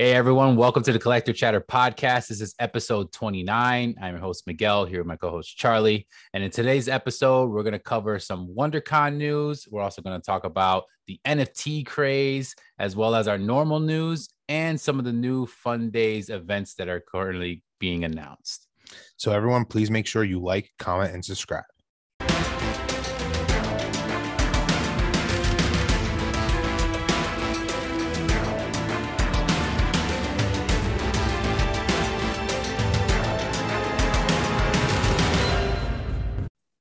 Hey everyone, welcome to the Collector Chatter podcast. This is episode 29. I'm your host Miguel here with my co-host Charlie. And in today's episode, we're going to cover some WonderCon news. We're also going to talk about the NFT craze as well as our normal news and some of the new fun days events that are currently being announced. So everyone, please make sure you like, comment, and subscribe.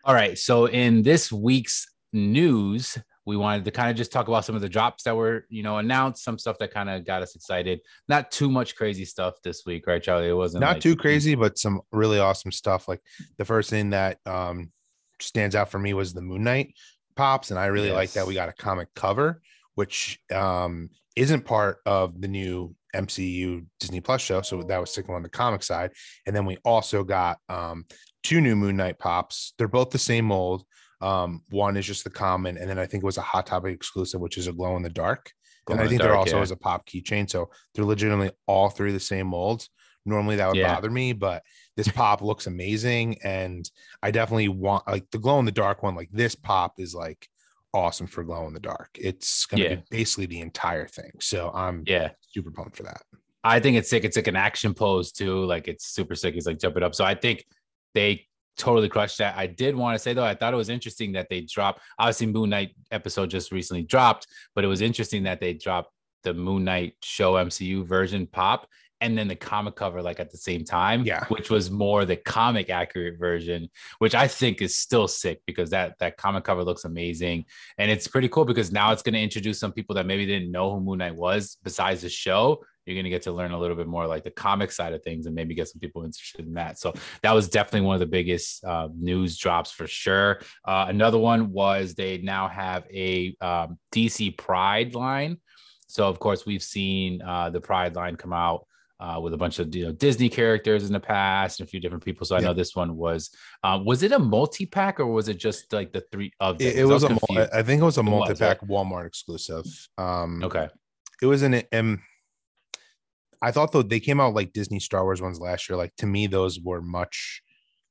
All right. So in this week's news, we wanted to kind of just talk about some of the drops that were, you know, announced, some stuff that kind of got us excited. Not too much crazy stuff this week, right, Charlie? It wasn't not like, too crazy, but some really awesome stuff. Like the first thing that um, stands out for me was the Moon Knight pops, and I really yes. like that we got a comic cover, which um, isn't part of the new MCU Disney Plus show. So that was sticking on the comic side, and then we also got um, two new Moon Knight pops. They're both the same mold. Um, one is just the common, and then I think it was a Hot Topic exclusive, which is a glow in the dark. Glow and I think dark, there also yeah. is a pop keychain. So they're legitimately all three the same molds. Normally that would yeah. bother me, but this pop looks amazing. And I definitely want like the glow in the dark one, like this pop is like awesome for glow in the dark. It's gonna yeah. be basically the entire thing. So I'm yeah super pumped for that. I think it's sick. It's like an action pose too. Like it's super sick. He's like jumping up. So I think they totally crushed that. I did want to say though, I thought it was interesting that they dropped. Obviously, Moon Knight episode just recently dropped, but it was interesting that they dropped the Moon Knight show MCU version pop and then the comic cover like at the same time yeah which was more the comic accurate version which i think is still sick because that that comic cover looks amazing and it's pretty cool because now it's going to introduce some people that maybe didn't know who moon knight was besides the show you're going to get to learn a little bit more like the comic side of things and maybe get some people interested in that. So that was definitely one of the biggest uh, news drops for sure. Uh, another one was they now have a um, DC Pride line. So of course we've seen uh, the Pride line come out. Uh, with a bunch of you know Disney characters in the past and a few different people. So I yeah. know this one was uh, was it a multi pack or was it just like the three of it, it was, was a I think it was a multi pack Walmart exclusive. Um, okay, it was an M. I thought though they came out like Disney Star Wars ones last year. Like to me, those were much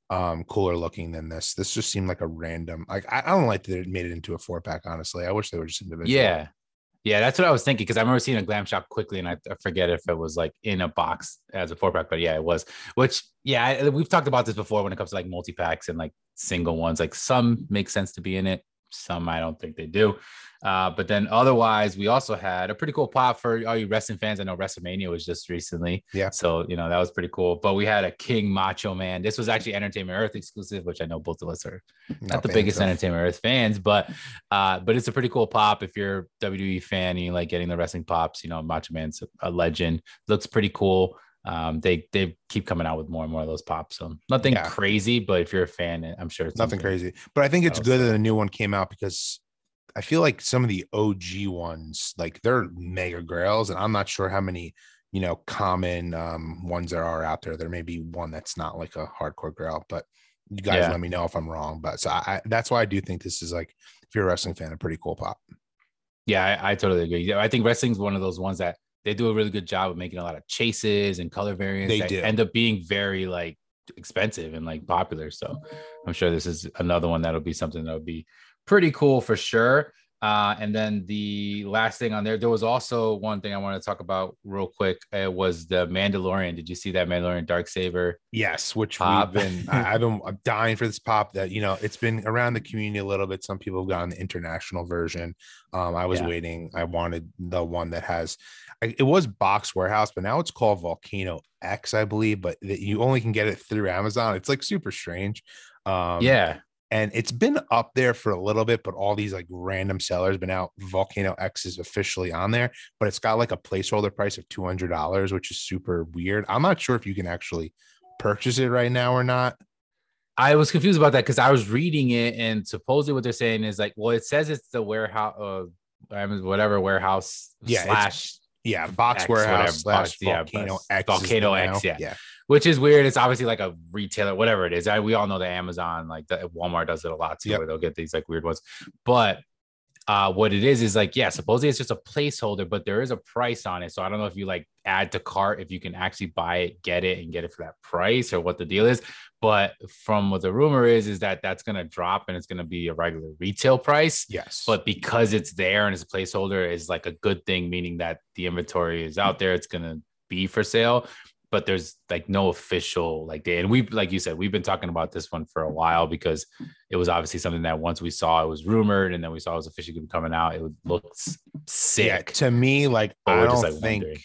um cooler looking than this. This just seemed like a random. Like I, I don't like that it made it into a four pack. Honestly, I wish they were just individual. Yeah, yeah, that's what I was thinking because I remember seeing a glam shot quickly, and I, I, forget if it was like in a box as a four pack, but yeah, it was. Which yeah, we've talked about this before when it comes to like multi packs and like single ones. Like some make sense to be in it, some I don't think they do. Uh, but then otherwise, we also had a pretty cool pop for all you wrestling fans. I know WrestleMania was just recently. Yeah. So, you know, that was pretty cool. But we had a King Macho Man. This was actually Entertainment Earth exclusive, which I know both of us are not, not the biggest Entertainment Earth fans, but uh, but it's a pretty cool pop. If you're a WWE fan and you like getting the wrestling pops, you know, Macho Man's a legend. Looks pretty cool um, they they keep coming out with more and more of those pops. So nothing yeah. crazy, but if you're a fan, I'm sure it's nothing crazy. But I think it's good that a new one came out because I feel like some of the OG ones, like they're mega grails, and I'm not sure how many you know common um, ones there are out there. There may be one that's not like a hardcore grail, but you guys yeah. let me know if I'm wrong. But so I, that's why I do think this is like if you're a wrestling fan, a pretty cool pop. Yeah, I, I totally agree. I think wrestling's one of those ones that they do a really good job of making a lot of chases and color variants they that do. end up being very like expensive and like popular. So I'm sure this is another one that'll be something that'll be pretty cool for sure. Uh, and then the last thing on there, there was also one thing I want to talk about real quick. It was the Mandalorian. Did you see that Mandalorian Dark Saber? Yes, which pop? we've been. I've been I'm dying for this pop. That you know, it's been around the community a little bit. Some people have gotten the international version. Um, I was yeah. waiting. I wanted the one that has. It was Box Warehouse, but now it's called Volcano X, I believe. But that you only can get it through Amazon. It's like super strange. Um, yeah, and it's been up there for a little bit, but all these like random sellers been out. Volcano X is officially on there, but it's got like a placeholder price of two hundred dollars, which is super weird. I'm not sure if you can actually purchase it right now or not. I was confused about that because I was reading it, and supposedly what they're saying is like, well, it says it's the warehouse, uh, whatever warehouse yeah, slash yeah, box X, warehouse slash box, volcano yeah, X, volcano X, yeah. yeah which is weird. It's obviously like a retailer, whatever it is. I, we all know that Amazon, like the, Walmart, does it a lot too, yep. where they'll get these like weird ones. But uh, what it is is like, yeah, supposedly it's just a placeholder, but there is a price on it. So I don't know if you like add to cart, if you can actually buy it, get it, and get it for that price or what the deal is. But from what the rumor is, is that that's going to drop and it's going to be a regular retail price. Yes. But because it's there and it's a placeholder, is like a good thing, meaning that the inventory is out there, it's going to be for sale but there's like no official like day. And we, like you said, we've been talking about this one for a while because it was obviously something that once we saw it was rumored, and then we saw it was officially coming out. It looks sick. Yeah, to me, like I don't like think wondering.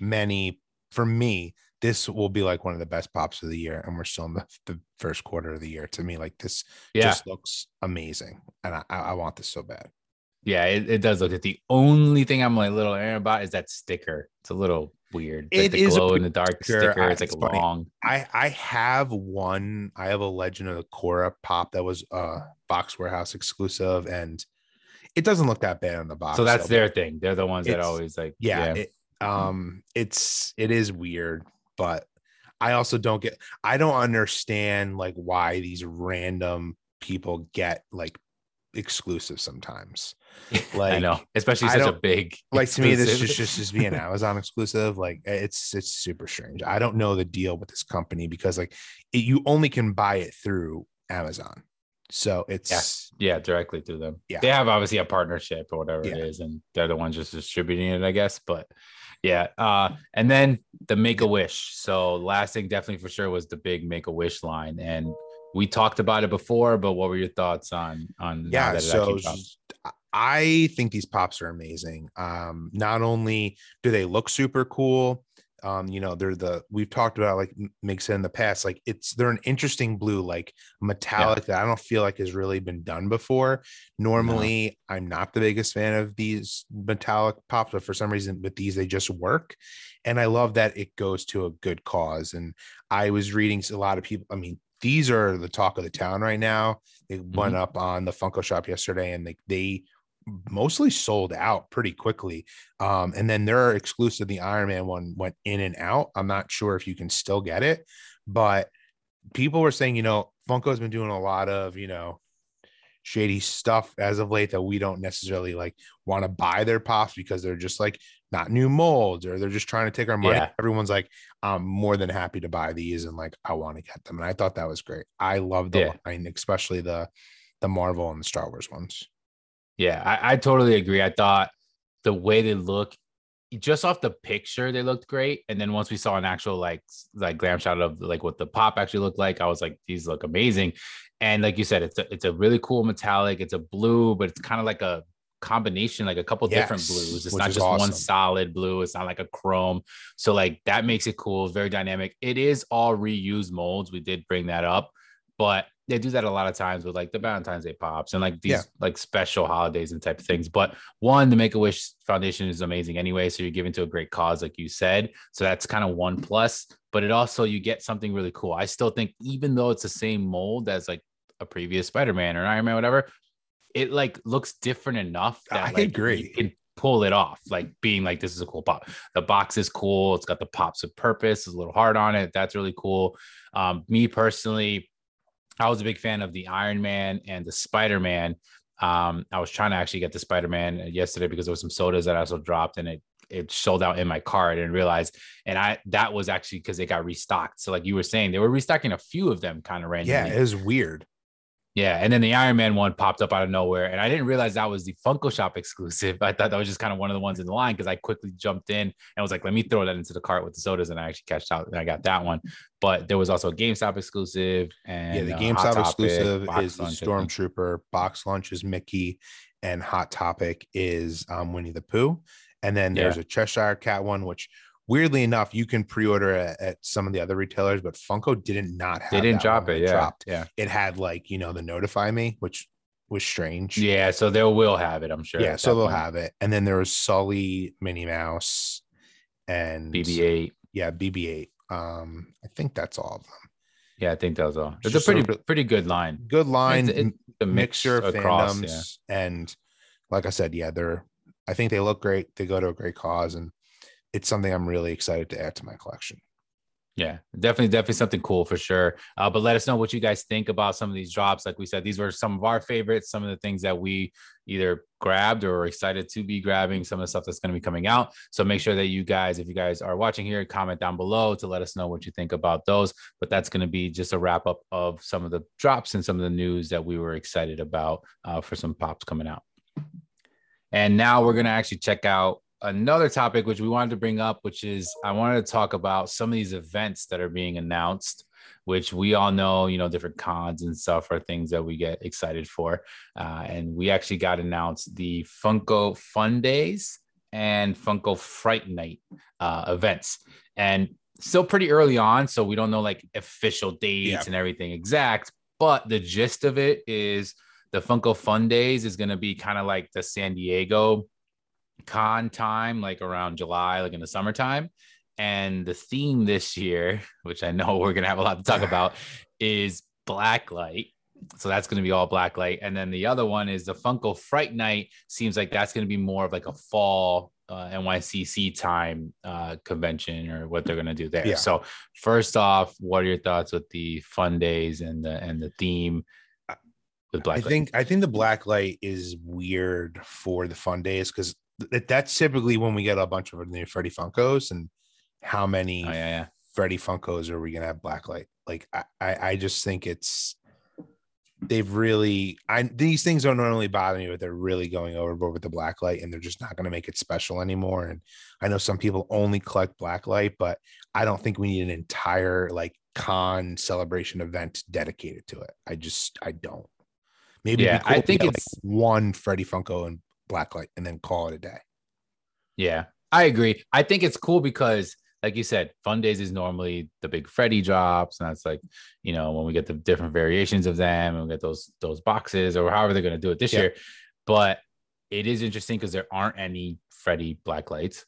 many. For me, this will be like one of the best pops of the year, and we're still in the, the first quarter of the year. To me, like this yeah. just looks amazing, and I, I want this so bad. Yeah, it, it does look it. The only thing I'm like a little air about is that sticker. It's a little weird. It's it like is glow in the dark sticker. sticker. It's like it's long. I I have one. I have a Legend of the Korra pop that was a Box Warehouse exclusive, and it doesn't look that bad on the box. So that's their thing. They're the ones that always like. Yeah. yeah. It, um. It's it is weird, but I also don't get. I don't understand like why these random people get like exclusive sometimes. Like I know, especially such a big like exclusive. to me, this just just just be an Amazon exclusive. Like it's it's super strange. I don't know the deal with this company because like it, you only can buy it through Amazon. So it's yes, yeah, directly through them. Yeah, they have obviously a partnership or whatever yeah. it is, and they're the ones just distributing it, I guess. But yeah, uh, and then the Make a Wish. So last thing, definitely for sure, was the big Make a Wish line, and we talked about it before, but what were your thoughts on on yeah? So I think these pops are amazing. Um, not only do they look super cool, um, you know, they're the we've talked about like makes it in the past. Like it's they're an interesting blue, like metallic yeah. that I don't feel like has really been done before. Normally, no. I'm not the biggest fan of these metallic pops, but for some reason with these they just work. And I love that it goes to a good cause. And I was reading a lot of people, I mean, these are the talk of the town right now. They mm-hmm. went up on the Funko shop yesterday and they, they mostly sold out pretty quickly. Um, and then their exclusive, the Iron Man one went in and out. I'm not sure if you can still get it, but people were saying, you know, Funko's been doing a lot of, you know, shady stuff as of late that we don't necessarily like want to buy their pops because they're just like not new molds or they're just trying to take our money. Yeah. Everyone's like, I'm more than happy to buy these and like I want to get them. And I thought that was great. I love the yeah. line, especially the the Marvel and the Star Wars ones. Yeah, I, I totally agree. I thought the way they look just off the picture they looked great and then once we saw an actual like like glam shot of like what the pop actually looked like i was like these look amazing and like you said, it's a, it's a really cool metallic. It's a blue, but it's kind of like a combination, like a couple yes, different blues. It's not just awesome. one solid blue. It's not like a chrome. So like that makes it cool. Very dynamic. It is all reused molds. We did bring that up, but they do that a lot of times with like the Valentine's Day pops and like these yeah. like special holidays and type of things. But one, the Make a Wish Foundation is amazing anyway. So you're giving to a great cause, like you said. So that's kind of one plus. But it also you get something really cool. I still think even though it's the same mold as like a previous Spider-Man or Iron Man, whatever, it like looks different enough that I like, agree. You can pull it off, like being like, this is a cool pop. The box is cool. It's got the pops of purpose. It's a little hard on it. That's really cool. Um, me personally, I was a big fan of the Iron Man and the Spider Man. Um, I was trying to actually get the Spider Man yesterday because there was some sodas that I also dropped and it it sold out in my car. I didn't realize, and I that was actually because they got restocked. So like you were saying, they were restocking a few of them kind of randomly. Yeah, it was weird. Yeah, and then the Iron Man one popped up out of nowhere, and I didn't realize that was the Funko Shop exclusive. I thought that was just kind of one of the ones in the line because I quickly jumped in and was like, "Let me throw that into the cart with the sodas," and I actually cashed out and I got that one. But there was also a GameStop exclusive, and yeah, the uh, GameStop exclusive is the Stormtrooper. Box Lunch is Mickey, and Hot Topic is um, Winnie the Pooh. And then there's yeah. a Cheshire Cat one, which weirdly enough, you can pre-order at, at, some of the other retailers, but Funko didn't not have. They didn't drop it. Yeah, dropped. yeah. It had like you know the notify me, which was strange. Yeah, so they will have it. I'm sure. Yeah, so they'll point. have it. And then there was Sully, Minnie Mouse, and BB-8. Yeah, BB-8. Um, I think that's all of them. Yeah, I think that was all. It's, it's a pretty sort of, pretty good line. Good line. It's, it's a mixture of across, fandoms, yeah. and like I said, yeah, they're. I think they look great. They go to a great cause, and it's something I'm really excited to add to my collection. Yeah, definitely, definitely something cool for sure. Uh, but let us know what you guys think about some of these drops. Like we said, these were some of our favorites, some of the things that we either grabbed or are excited to be grabbing, some of the stuff that's going to be coming out. So make sure that you guys, if you guys are watching here, comment down below to let us know what you think about those. But that's going to be just a wrap up of some of the drops and some of the news that we were excited about uh, for some pops coming out. And now we're going to actually check out another topic which we wanted to bring up, which is I wanted to talk about some of these events that are being announced, which we all know, you know, different cons and stuff are things that we get excited for. Uh, and we actually got announced the Funko Fun Days and Funko Fright Night uh, events. And still pretty early on, so we don't know like official dates yeah. and everything exact. But the gist of it is the Funko Fun Days is going to be kind of like the San Diego con time, like around July, like in the summertime. And the theme this year, which I know we're gonna have a lot to talk about, is black light. So that's going to be all black light. And then the other one is the Funko Fright Night. Seems like that's going to be more of like a fall uh, NYCC time uh, convention or what they're going to do there. Yeah. So first off, what are your thoughts with the fun days and the and the theme? With black I think I think the black light is weird for the fun days because that, that's typically when we get a bunch of new Freddy Funkos and how many oh, yeah, yeah. Freddy Funkos are we gonna have blacklight? Like I, I, I just think it's they've really I these things don't normally bother me, but they're really going overboard with the blacklight and they're just not gonna make it special anymore. And I know some people only collect blacklight, but I don't think we need an entire like con celebration event dedicated to it. I just I don't. Maybe yeah, cool I think it's like one Freddy Funko and blacklight and then call it a day. Yeah, I agree. I think it's cool because, like you said, Fun Days is normally the big Freddy drops, and that's like, you know, when we get the different variations of them and we get those those boxes or however they're going to do it this year. But it is interesting because there aren't any Freddy blacklights.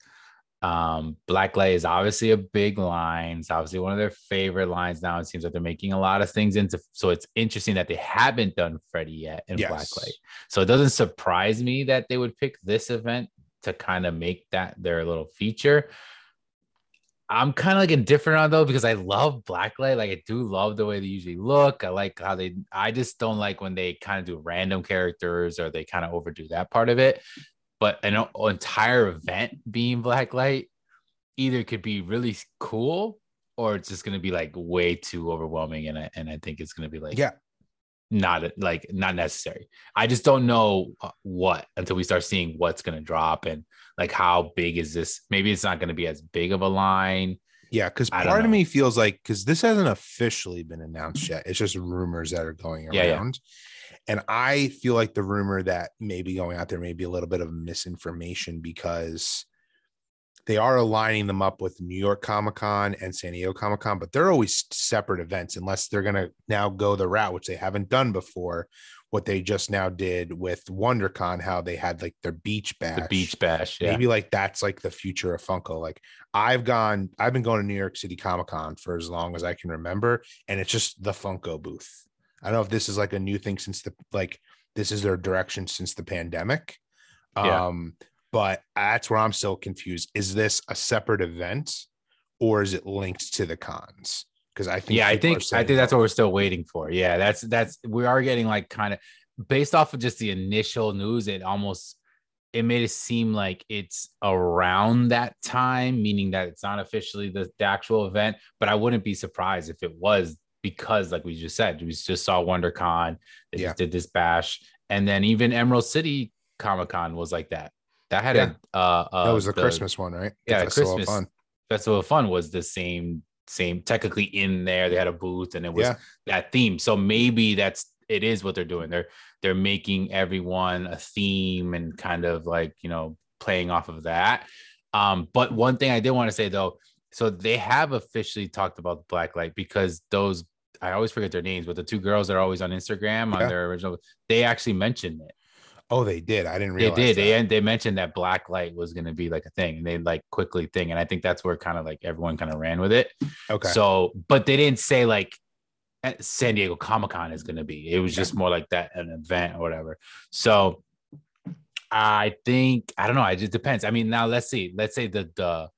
Um, Blacklight is obviously a big line. It's obviously one of their favorite lines now. It seems like they're making a lot of things into so it's interesting that they haven't done Freddy yet in yes. Blacklight. So it doesn't surprise me that they would pick this event to kind of make that their little feature. I'm kind of like indifferent on though because I love Blacklight. Like I do love the way they usually look. I like how they. I just don't like when they kind of do random characters or they kind of overdo that part of it but an entire event being black light either could be really cool or it's just going to be like way too overwhelming and I, and I think it's going to be like yeah. not like not necessary. I just don't know uh, what until we start seeing what's going to drop and like how big is this. Maybe it's not going to be as big of a line yeah because part of me feels like because this hasn't officially been announced yet it's just rumors that are going around yeah, yeah. And I feel like the rumor that may be going out there may be a little bit of misinformation because they are aligning them up with New York Comic Con and San Diego Comic Con, but they're always separate events unless they're going to now go the route, which they haven't done before. What they just now did with WonderCon, how they had like their beach bash, the beach bash, yeah. maybe like that's like the future of Funko. Like I've gone, I've been going to New York City Comic Con for as long as I can remember, and it's just the Funko booth I don't know if this is like a new thing since the like this is their direction since the pandemic. Yeah. Um, but that's where I'm still confused. Is this a separate event or is it linked to the cons? Because I think yeah, I think I think that's what we're still waiting for. Yeah, that's that's we are getting like kind of based off of just the initial news, it almost it made it seem like it's around that time, meaning that it's not officially the, the actual event. But I wouldn't be surprised if it was because like we just said, we just saw WonderCon, they yeah. just did this bash, and then even Emerald City Comic Con was like that. That had yeah. a uh, uh, that was the, the, Christmas one, right? The yeah, Festival Christmas Fun. Festival of Fun was the same same technically in there. They had a booth and it was yeah. that theme. So maybe that's it is what they're doing. They're they're making everyone a theme and kind of like you know playing off of that. Um, but one thing I did want to say though, so they have officially talked about the Blacklight because those I always forget their names, but the two girls that are always on Instagram yeah. on their original, they actually mentioned it. Oh, they did. I didn't realize. They did. That. They they mentioned that black light was going to be like a thing, and they like quickly thing, and I think that's where kind of like everyone kind of ran with it. Okay. So, but they didn't say like eh, San Diego Comic Con is going to be. It was just more like that an event or whatever. So, I think I don't know. It just depends. I mean, now let's see. Let's say the the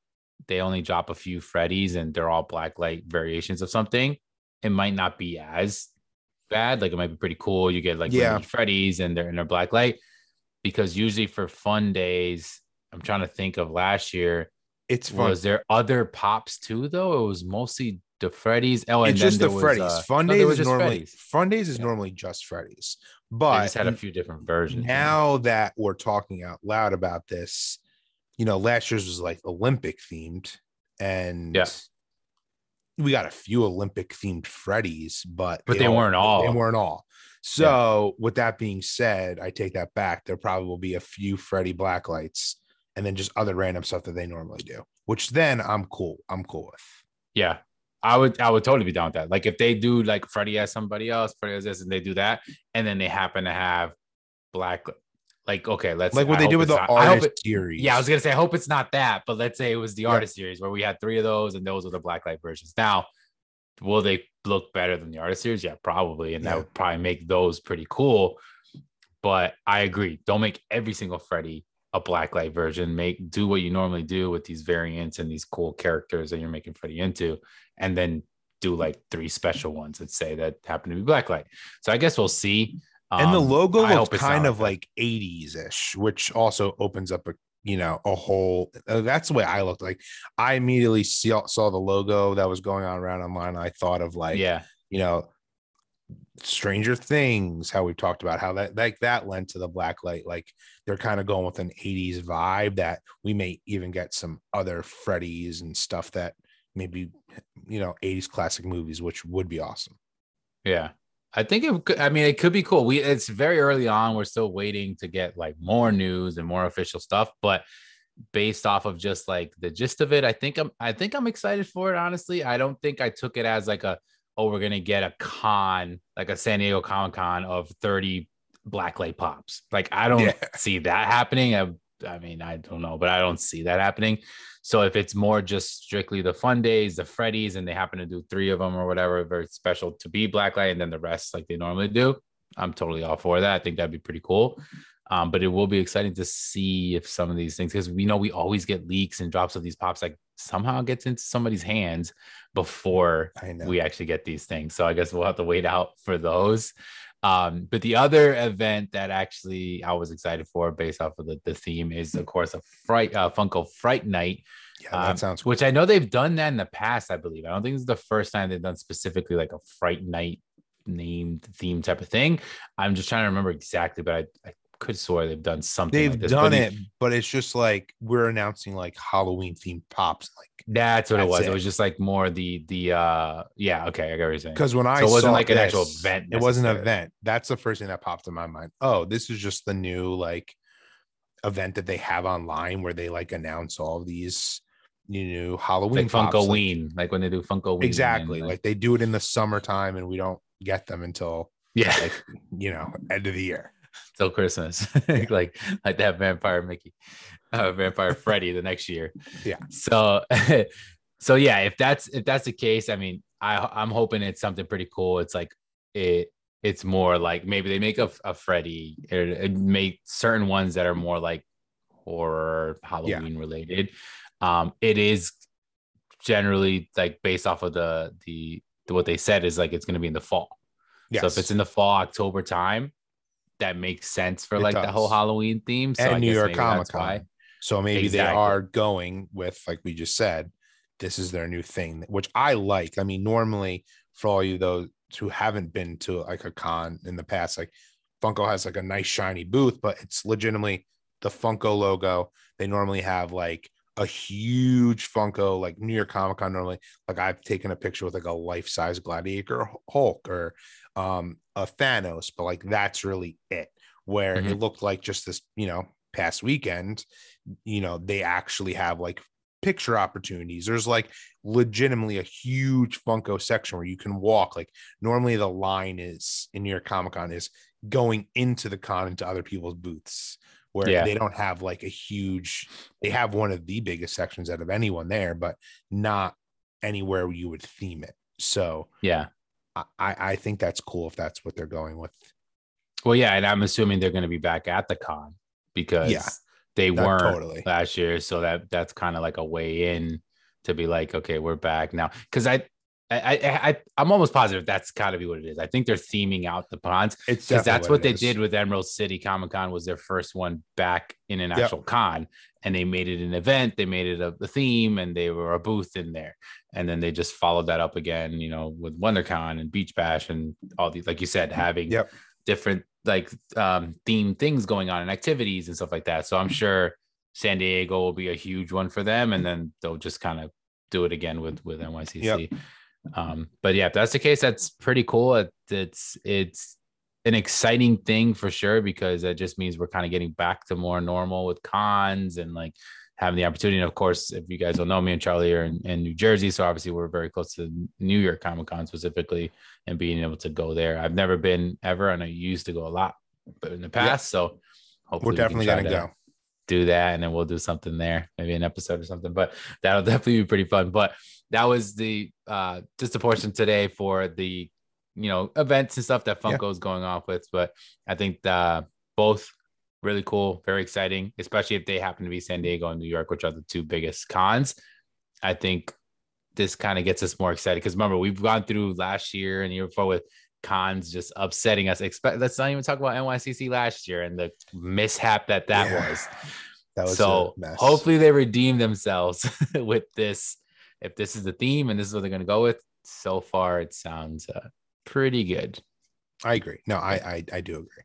they only drop a few Freddies and they're all black light variations of something, it might not be as bad. Like it might be pretty cool. You get like Yeah. Freddy's and they're in their black light because usually for fun days, I'm trying to think of last year. It's fun. Was there other pops too though? It was mostly the Freddy's. Oh, and it's just the was, Freddy's. uh, Fun no, days was is normally Freddies. Fun days is Yeah. normally just Freddy's. They But just had a few different versions. now that we're talking out loud about this, you know, last year's was like Olympic themed, and Yeah. We got a few Olympic themed Freddies, but But they weren't all. They weren't all. So, with that being said, I take that back. There probably will be a few Freddy blacklights, and then just other random stuff that they normally do. Which then I'm cool. I'm cool with. Yeah. I would I would totally be down with that. Like if they do like Freddy as somebody else, Freddy as this, and they do that, and then they happen to have black like okay, let's Like what I they do with the not- artist it- series. Yeah, I was gonna say I hope it's not that, but let's say it was the Yeah. artist series where we had three of those and those were the blacklight versions. Now, will they look better than the artist series? Yeah, probably, and that would probably make those pretty cool. But I agree. Don't make every single Freddy a blacklight version. Make do what you normally do with these variants and these cool characters that you're making Freddy into, and then do like three special ones that say that happen to be blacklight. So I guess we'll see. And the Um, logo I looks hope it's not kind of like 80s ish, which also opens up a you know a whole. uh, that's the way I looked. Like I immediately saw, saw the logo that was going on around online. I thought of like yeah, you know Stranger Things, how we've talked about how that like that lent to the black light. Like they're kind of going with an 80s vibe that we may even get some other Freddy's and stuff that maybe you know 80s classic movies, which would be awesome. Yeah. I think it could, I mean, it could be cool. We, it's very early on. We're still waiting to get like more news and more official stuff, but based off of just like the gist of it, I think I'm, I think I'm excited for it. Honestly, I don't think I took it as like a, oh, we're going to get a con, like a San Diego Comic Con of 30 blacklight pops. Like, I don't Yeah. see that happening. I, I mean, I don't know, but I don't see that happening. So if it's more just strictly the fun days, the Freddies, and they happen to do three of them or whatever, very special to be blacklight, and then the rest like they normally do, I'm totally all for that. I think that'd be pretty cool. Um, but it will be exciting to see if some of these things, because we know we always get leaks and drops of these pops, like somehow gets into somebody's hands before we actually get these things. So I guess we'll have to wait out for those. Um, but the other event that actually I was excited for based off of the, the theme is of course a fright uh, Funko Fright Night, yeah, that um, sounds cool. which I know they've done that in the past, I believe. I don't think this is the first time they've done specifically like a Fright Night named theme type of thing. I'm just trying to remember exactly, but I, I could swear they've done something. They've like this. done But it, but it's just like we're announcing like Halloween themed pops, like That's what it was. It. it. was just like more the the uh yeah, okay, I got what you're saying. because when I So it wasn't like an actual event It wasn't an event. That's the first thing that popped in my mind. Oh, this is just the new like event that they have online where they like announce all these you know Halloween like Funko like- Ween, like when they do Funko Ween. exactly. and, Like they do it in the summertime and we don't get them until yeah, like you know end of the year. till Christmas, like like that Vampire Mickey, uh, Vampire Freddy the next year. Yeah. So, so yeah, if that's if that's the case, I mean, I I'm hoping it's something pretty cool. It's like it. It's more like maybe they make a, a Freddy or make certain ones that are more like horror Halloween related. Um, it is generally like based off of the the, the what they said is like it's going to be in the fall. Yes. So if it's in the fall, October time, that makes sense for It like the whole. Halloween theme. So I New York Comic. Con. So maybe Exactly. they are going with, like we just said, this is their new thing, which I like. I mean, normally for all you those who haven't been to like a con in the past, like Funko has like a nice shiny booth, but it's legitimately the Funko logo. They normally have like a huge Funko, like New York Comic Con. Normally, like I've taken a picture with like a life size Gladiator Hulk or um, a Thanos, but like that's really it. Where Mhm. it looked like just this, you know, past weekend, you know, they actually have like picture opportunities. There's like legitimately a huge Funko section where you can walk. Like normally the line is in New York Comic Con is going into the con into other people's booths where Yeah. they don't have like a huge they have one of the biggest sections out of anyone there, but not anywhere you would theme it. So Yeah. I, I think that's cool if that's what they're going with. Well, yeah, and I'm assuming they're going to be back at the con because Yeah. they weren't totally. last year. So that that's kind of like a way in to be like, okay, we're back now. Because I, I, I, am almost positive that's got to be what it is. I think they're theming out the ponds It's because that's what, what they is. did with Emerald City Comic Con was their first one back in an Yep. actual con, and they made it an event. They made it a, a theme, and they were a booth in there. And then they just followed that up again, you know, with WonderCon and Beach Bash and all these, like you said, having Yep. different like um themed things going on and activities and stuff like that. So I'm sure San Diego will be a huge one for them, and then they'll just kind of do it again with with NYCC. Um, but yeah, if that's the case, that's pretty cool. It, it's it's an exciting thing for sure because that just means we're kind of getting back to more normal with cons and like having the opportunity. And of course, if you guys don't know, me and Charlie are in, in New Jersey, so obviously we're very close to New York Comic Con specifically, and being able to go there. I've never been ever, and I used to go a lot, but in the past, so hopefully We're definitely try gonna to- go. do that and then we'll do something there maybe an episode or something but that'll definitely be pretty fun but that was the uh just a portion today for the you know events and stuff that Yeah. funko's going off with but i think uh both really cool very exciting especially if they happen to be san diego and new york which are the two biggest cons i think this kind of gets us more excited because remember we've gone through last year and year before with cons just upsetting us expect let's not even talk about nycc last year and the mishap that that Yeah. was That was so hopefully they redeem themselves with this. If this is the theme and this is what they're going to go with, so far it sounds uh, pretty good. I agree. No, I, I I do agree.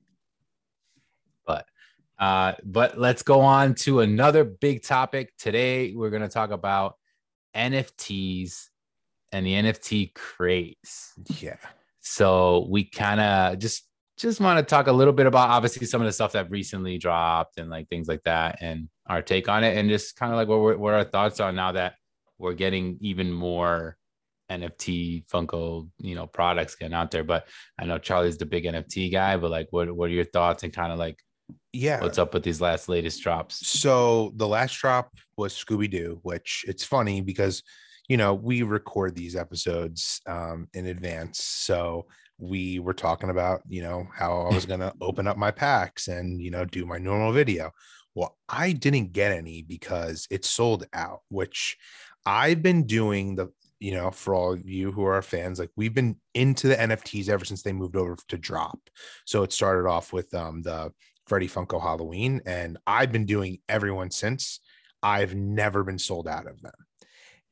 But uh, but let's go on to another big topic today. We're going to talk about NFTs and the NFT craze. Yeah. So we kind of just just want to talk a little bit about obviously some of the stuff that recently dropped and like things like that and our take on it and just kind of like what, what our thoughts are now that we're getting even more NFT Funko, you know, products getting out there. But I know Charlie's the big NFT guy, but like what what are your thoughts and kind of like Yeah. what's up with these last latest drops? So the last drop was Scooby Doo, which it's funny because you know we record these episodes um, in advance, so we were talking about you know how I was gonna open up my packs and you know do my normal video. Well, I didn't get any because it sold out, which I've been doing the you know for all of you who are fans like we've been into the nfts ever since they moved over to Droppp so it started off with um the Freddy Funko Halloween, and I've been doing everyone since. I've never been sold out of them.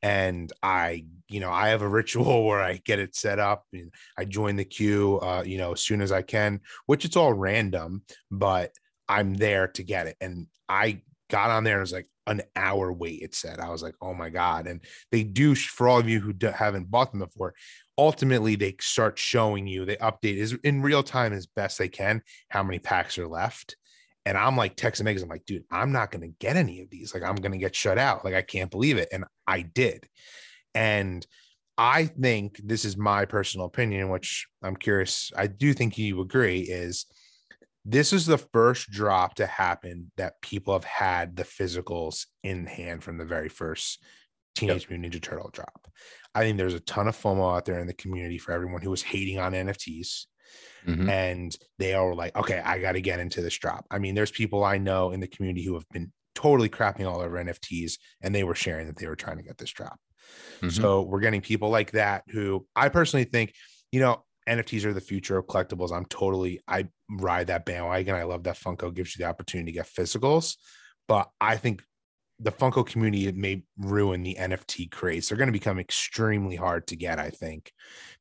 And I, you know, I have a ritual where I get it set up and I join the queue, uh, you know, as soon as I can, which it's all random, but I'm there to get it. And I got on there and was like an hour wait, it said. I was like, oh my God. And they do, for all of you who haven't bought them before, ultimately they start showing you, they update is in real time as best they can how many packs are left. And I'm like texting Megan, I'm like, dude, I'm not gonna get any of these. Like, I'm gonna get shut out. Like, I can't believe it. And I did. And I think this is my personal opinion, which I'm curious. I do think you agree, is this is the first drop to happen that people have had the physicals in hand from the very first Teenage Mutant Ninja Turtle drop. I think there's a ton of FOMO out there in the community for everyone who was hating on NFTs Mhm. and they all were like, okay, I got to get into this drop. I mean, there's people I know in the community who have been totally crapping all over NFTs and they were sharing that they were trying to get this drop. Mhm. So we're getting people like that who I personally think, you know, NFTs are the future of collectibles. I'm totally, I ride that bandwagon. I love that Funko gives you the opportunity to get physicals, but I think the Funko community may ruin the NFT craze. They're going to become extremely hard to get, I think,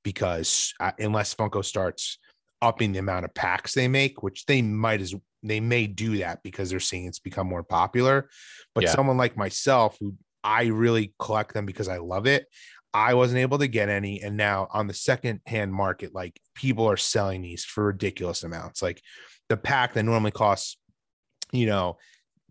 because uh, unless Funko starts upping the amount of packs they make, which they might as they may do that because they're seeing it's become more popular. But Yeah. someone like myself, who I really collect them because I love it, I wasn't able to get any. And now on the second hand market, like people are selling these for ridiculous amounts. Like the pack that normally costs, you know,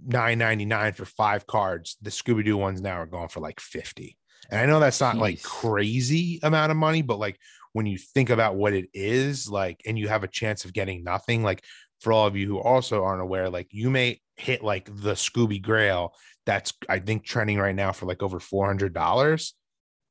nine ninety nine for five cards, the Scooby Doo ones now are going for like 50. And I know that's not like crazy amount of money, but like when you think about what it is, like, and you have a chance of getting nothing, like for all of you who also aren't aware, like you may hit like the Scooby Grail that's I think trending right now for like over four hundred dollars.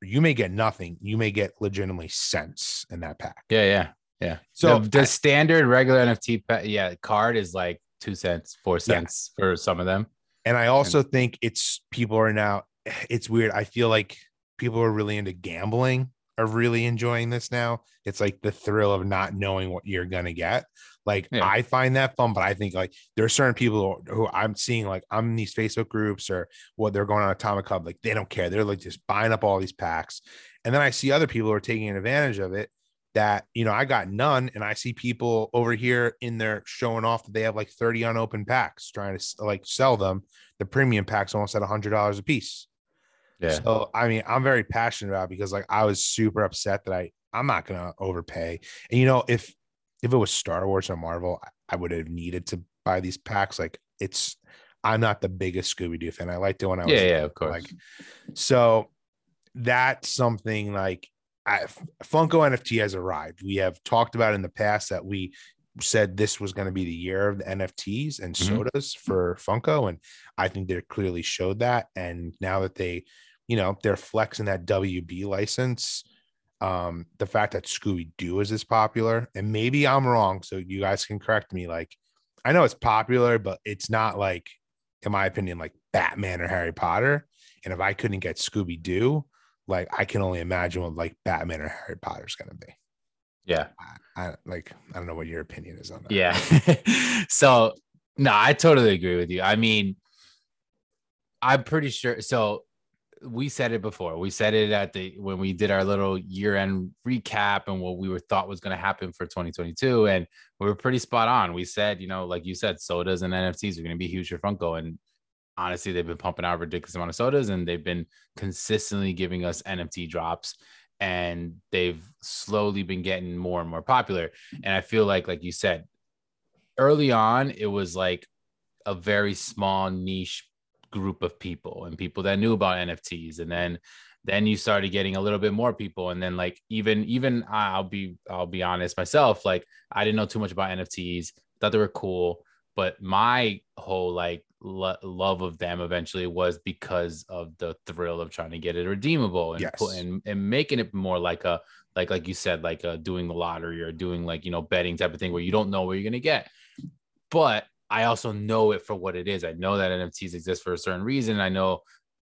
You may get nothing. You may get legitimately cents in that pack. Yeah, yeah, yeah. So So the, standard regular NFT, yeah, card is like two cents, four cents for some of them. And I also think it's people are now it's weird. I feel like people are really into gambling are really enjoying this now. It's like the thrill of not knowing what you're gonna get. Like yeah. I find that fun, but I think like there are certain people who I'm seeing like I'm in these Facebook groups or what they're going on Atomic Hub, like they don't care. They're like just buying up all these packs. And then I see other people who are taking advantage of it that you know I got none, and I see people over here in there showing off that they have like 30 unopened packs, trying to like sell them. The premium packs almost at a hundred dollars a piece. Yeah. So I mean, I'm very passionate about because like I was super upset that I I'm not gonna overpay. And you know, if if it was Star Wars or Marvel, I would have needed to buy these packs. Like it's I'm not the biggest Scooby Doo fan. I liked it when I was yeah, yeah, of course. Like so that's something like I, Funko NFT has arrived. We have talked about in the past that we said this was going to be the year of the NFTs and mm-hmm. sodas for Funko, and I think they clearly showed that. And now that they you know they're flexing that WB license. Um, the fact that Scooby Doo is as popular, and maybe I'm wrong, so you guys can correct me. Like, I know it's popular, but it's not like, in my opinion, like Batman or Harry Potter. And if I couldn't get Scooby Doo, like I can only imagine what like Batman or Harry Potter is gonna be. Yeah, I, I like I don't know what your opinion is on that. Yeah, so no, I totally agree with you. I mean, I'm pretty sure. So we said it before. We said it at the when we did our little year-end recap and what we were thought was going to happen for 2022, and we were pretty spot on. We said, you know, like you said, sodas and NFTs are going to be huge for Funko, and honestly, they've been pumping out ridiculous amount of sodas, and they've been consistently giving us NFT drops, and they've slowly been getting more and more popular. And I feel like, like you said, early on, it was like a very small niche group of people and people that knew about NFTs and then then you started getting a little bit more people. And then like even even I'll be I'll be honest myself like I didn't know too much about NFTs thought they were cool. But my whole like lo- love of them eventually was because of the thrill of trying to get it redeemable and yes. put and, and making it more like a like like you said like uh doing the lottery or doing like you know betting type of thing where you don't know where you're gonna get. But I also know it for what it is. I know that NFTs exist for a certain reason. I know,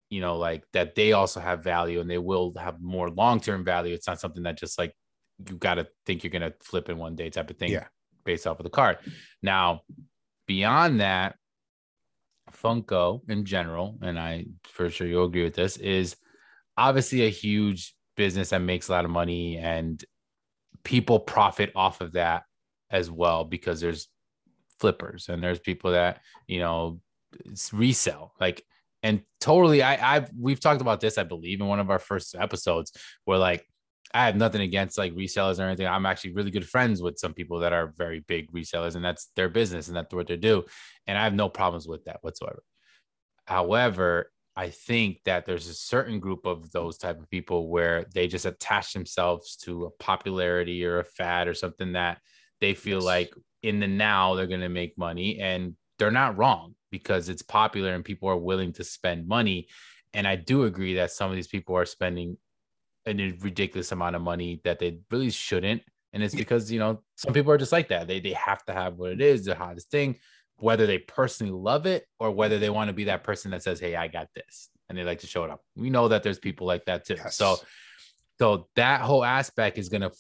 you know, like that they also have value and they will have more long term value. It's not something that just like you got to think you're going to flip in one day type of thing yeah. based off of the card. Now, beyond that, Funko in general, and I for sure you'll agree with this, is obviously a huge business that makes a lot of money and people profit off of that as well because there's flippers and there's people that you know resell like and totally i i've we've talked about this i believe in one of our first episodes where like i have nothing against like resellers or anything i'm actually really good friends with some people that are very big resellers and that's their business and that's what they do and i have no problems with that whatsoever however i think that there's a certain group of those type of people where they just attach themselves to a popularity or a fad or something that they feel yes. like in the now they're going to make money and they're not wrong because it's popular and people are willing to spend money. And i do agree that some of these people are spending a ridiculous amount of money that they really shouldn't. And it's because you know some people are just like that. They, they have to have what it is the hottest thing whether they personally love it or whether they want to be that person that says hey i got this and they like to show it up we know that there's people like that too. Yes. so so that whole aspect is going to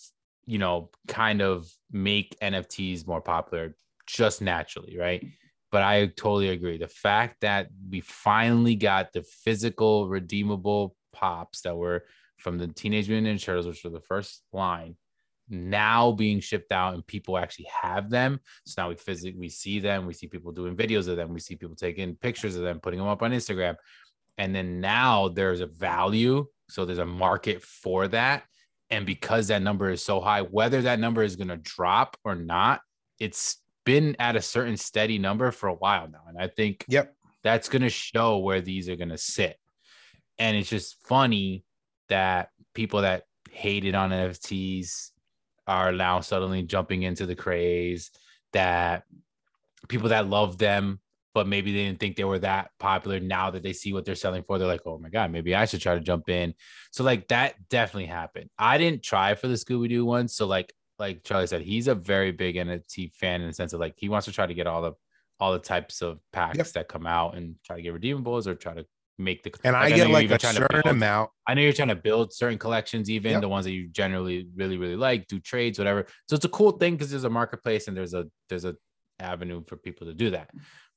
you know, kind of make NFTs more popular just naturally, right? But I totally agree. The fact that we finally got the physical redeemable pops that were from the Teenage Mutant Ninja Turtles, which were the first line, now being shipped out and people actually have them. So now we physically we see them, we see people doing videos of them, we see people taking pictures of them, putting them up on Instagram. And then now there's a value. So there's a market for that. And because that number is so high, whether that number is going to drop or not, it's been at a certain steady number for a while now. And I think yep. that's going to show where these are going to sit. And it's just funny that people that hated on NFTs are now suddenly jumping into the craze, that people that love them but maybe they didn't think they were that popular. Now that they see what they're selling for, they're like, oh my God, maybe I should try to jump in. So like that definitely happened. I didn't try for the Scooby Doo one. So like like Charlie said, he's a very big NFT fan in the sense of like he wants to try to get all the all the types of packs yep. that come out and try to get redeemables or try to make the and I get you're like a certain build- amount. I know you're trying to build certain collections, even Yep. the ones that you generally really really like, do trades, whatever. So it's a cool thing because there's a marketplace and there's a there's a avenue for people to do that.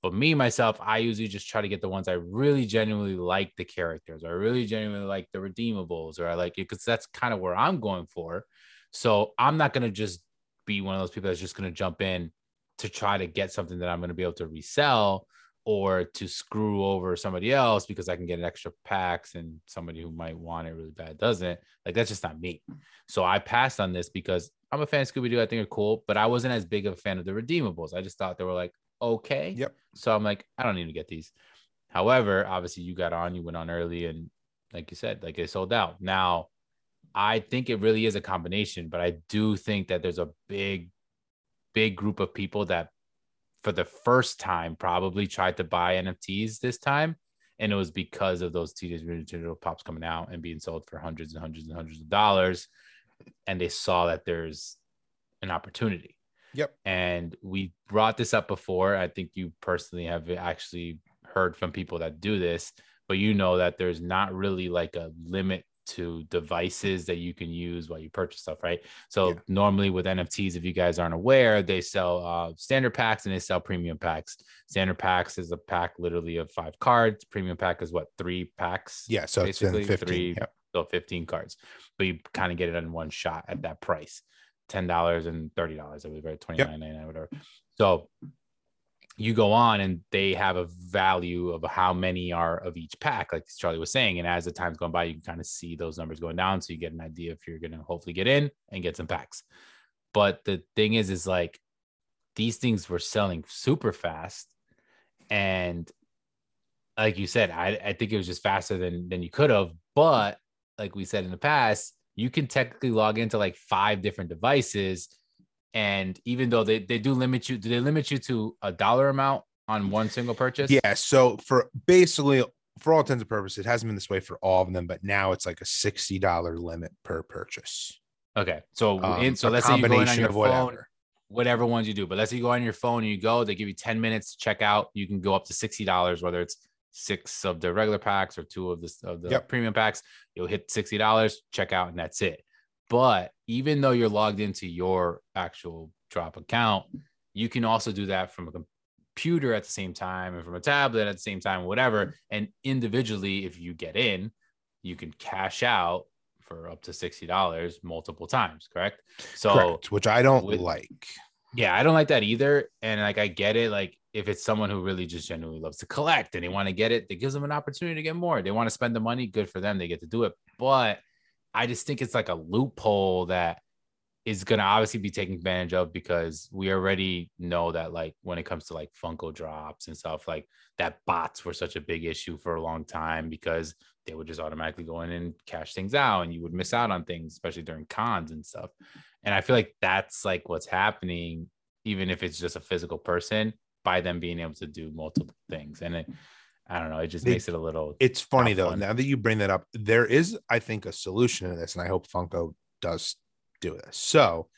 But me myself, I usually just try to get the ones I really genuinely like the characters, or I really genuinely like the redeemables, or I like it because that's kind of where I'm going for. So I'm not gonna just be one of those people that's just gonna jump in to try to get something that I'm gonna be able to resell or to screw over somebody else because I can get an extra packs and somebody who might want it really bad doesn't. Like that's just not me. So I passed on this because I'm a fan of Scooby Doo. I think they're cool, but I wasn't as big of a fan of the redeemables. I just thought they were like okay. Yep. So I'm like, I don't need to get these. However, obviously you got on, you went on early, and like you said, like it sold out. Now, I think it really is a combination, but I do think that there's a big, big group of people that for the first time probably tried to buy NFTs this time. And it was because of those Teenage Mutant Ninja pops coming out and being sold for hundreds and hundreds and hundreds of dollars. And they saw that there's an opportunity. Yep. And we brought this up before. I think you personally have actually heard from people that do this, but you know that there's not really like a limit to devices that you can use while you purchase stuff, right? So Yeah. normally with NFTs, if you guys aren't aware, they sell uh, standard packs and they sell premium packs. Standard packs is a pack literally of five cards. Premium pack is what three packs? Yeah, so it's basically in 15. three Yep. So 15 cards, but you kind of get it in one shot at that price $10 and $30, I believe, right? Twenty nine ninety nine, whatever. So you go on and they have a value of how many are of each pack, like Charlie was saying. And as the time's going by, you can kind of see those numbers going down. So you get an idea if you're going to hopefully get in and get some packs. But the thing is, is like these things were selling super fast. And like you said, I, I think it was just faster than than you could have. But like we said in the past, you can technically log into like five different devices. And even though they, they do limit you, do they limit you to a dollar amount on one single purchase? Yeah. So for basically for all intents and purposes, it hasn't been this way for all of them, but now it's like a sixty dollar limit per purchase. Okay. So Um, in so let's say you go on combination your of phone, whatever. whatever ones you do. But let's say you go on your phone and you go, they give you 10 minutes to check out. You can go up to $60, whether it's six of the regular packs or two of the, of the Yep. premium packs. You'll hit $60, check out, and that's it. But even though you're logged into your actual Droppp account, you can also do that from a computer at the same time and from a tablet at the same time, whatever. And individually, if you get in, you can cash out for up to $60 multiple times, correct? So Correct, which I don't with- like. yeah, I don't like that either. And like I get it. Like if it's someone who really just genuinely loves to collect and they want to get it, that gives them an opportunity to get more. They want to spend the money, good for them. They get to do it. But I just think it's like a loophole that is gonna obviously be taken advantage of because we already know that like when it comes to like Funko drops and stuff, like that bots were such a big issue for a long time because they would just automatically go in and cash things out and you would miss out on things, especially during cons and stuff. And I feel like that's like what's happening, even if it's just a physical person, by them being able to do multiple things. And it, I don't know, it just makes it a little It's funny though. fun. Now that you bring that up, there is, I think, a solution to this, and I hope Funko does do this. So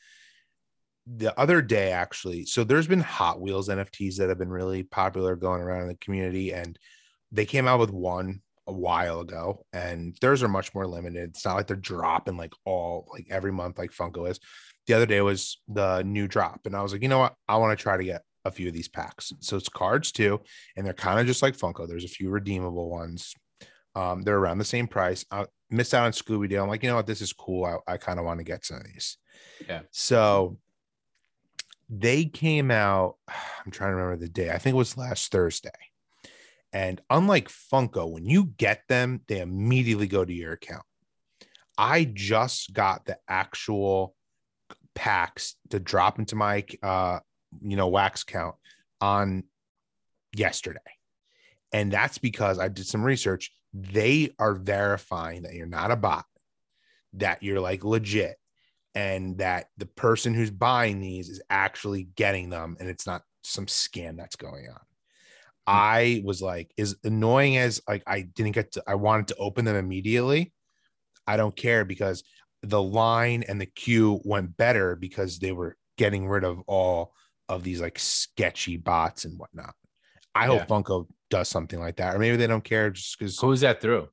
the other day, actually, so there's been Hot Wheels NFTs that have been really popular going around in the community, and they came out with one a while ago, and theirs are much more limited. It's not like they're dropping like all like every month like Funko is. The other day was the new drop, and I was like, you know what? I want to try to get a few of these packs. So it's cards too, and they're kind of just like Funko. There's a few redeemable ones. Um, they're around the same price. I missed out on Scooby Doo. I'm like, you know what? This is cool. I, I kind of want to get some of these. Yeah. So they came out. I'm trying to remember the day. I think it was last Thursday. And unlike Funko, when you get them, they immediately go to your account. I just got the actual packs to drop into my uh you know wax count on yesterday. And that's because I did some research. They are verifying that you're not a bot, that you're like legit, and that the person who's buying these is actually getting them and it's not some scam that's going on. Hmm. I was like, as annoying as like I didn't get to, I wanted to open them immediately. I don't care because the line and the queue went better because they were getting rid of all of these like sketchy bots and whatnot. I Yeah. hope Funko does something like that, or maybe they don't care just because Who's that through?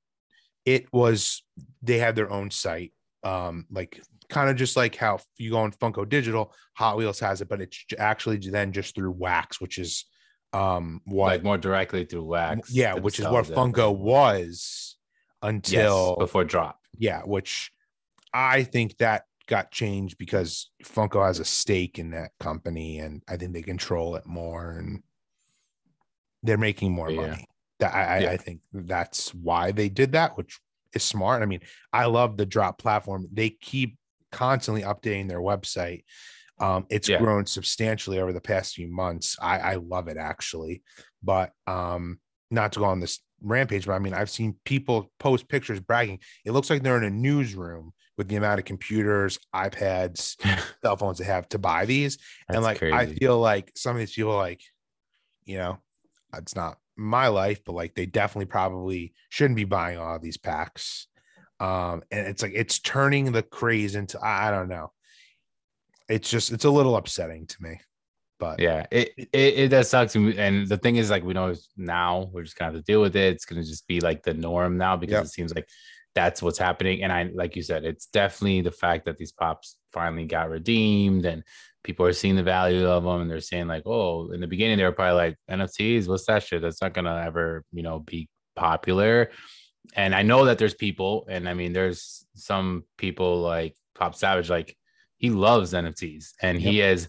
it was they had their own site, um, like kind of just like how you go on Funko Digital, Hot Wheels has it, but it's actually then just through Wax, which is um what Like more directly through wax. yeah, which is what Funko was Yes, until before Droppp. yeah, which I think that got changed because Funko has a stake in that company and I think they control it more and they're making more Yeah. money. That I, Yeah. I think that's why they did that, which is smart. I mean, I love the Droppp platform. They keep constantly updating their website. Um, it's Yeah. grown substantially over the past few months. I, I love it actually, but um, not to go on this rampage, but I mean, I've seen people post pictures bragging. It looks like they're in a newsroom with the amount of computers, iPads, cell phones they have to buy these. and That's like, I feel like some of these people, like, you know, it's not my life, but like, they definitely probably shouldn't be buying all of these packs. Um, and it's like it's turning the craze into I, don't know. It's just it's a little upsetting to me, but yeah, it, it it does suck. And and the thing is, like, we know now we're just gonna have to deal with it. It's gonna just be like the norm now because Yep. it seems like that's what's happening. And I, like you said, it's definitely the fact that these pops finally got redeemed and people are seeing the value of them and they're saying like, oh, in the beginning they were probably like NFTs, what's that shit? That's not gonna ever, you know, be popular. And I know that there's people, and I mean, there's some people like Pop Savage, like he loves NFTs and he has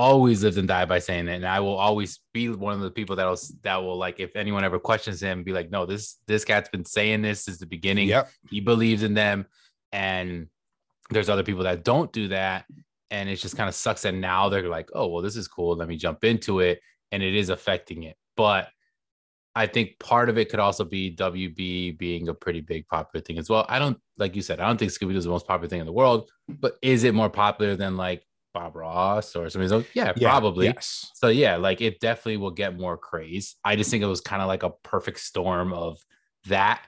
always lived and died by saying it. And I will always be one of the people that will that will like if anyone ever questions him, be like, no, this this guy's been saying this since the beginning. yep, He believes in them. And there's other people that don't do that. And it just kind of sucks that now they're like, oh, well, this is cool. Let me jump into it. And it is affecting it. But I think part of it could also be WB being a pretty big popular thing as well. I don't, like you said, I don't think Scooby Doo is the most popular thing in the world, but is it more popular than like Bob Ross or something? else? Yeah, Yeah, probably. yes. So yeah, like it definitely will get more craze. I just think it was kind of like a perfect storm of that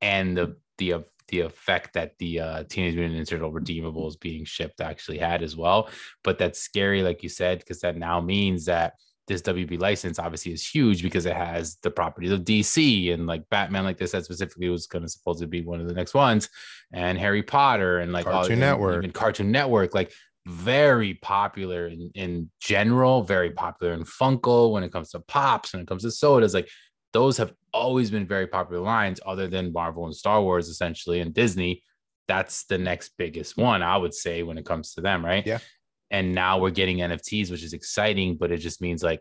and the the uh, the effect that the uh, Teenage Mutant Ninja Turtle redeemables being shipped actually had as well. But that's scary, like you said, because that now means that this WB license obviously is huge because it has the properties of DC and like Batman, like this, that specifically was going to supposed to be one of the next ones, and Harry Potter and like all- Cartoon and Network. even Cartoon Network, like very popular in, in general, very popular in Funko when it comes to pops, when it comes to sodas, like those have always been very popular lines, other than Marvel and Star Wars, essentially, and Disney. That's the next biggest one, I would say, when it comes to them, right? Yeah. And now we're getting NFTs, which is exciting, but it just means like,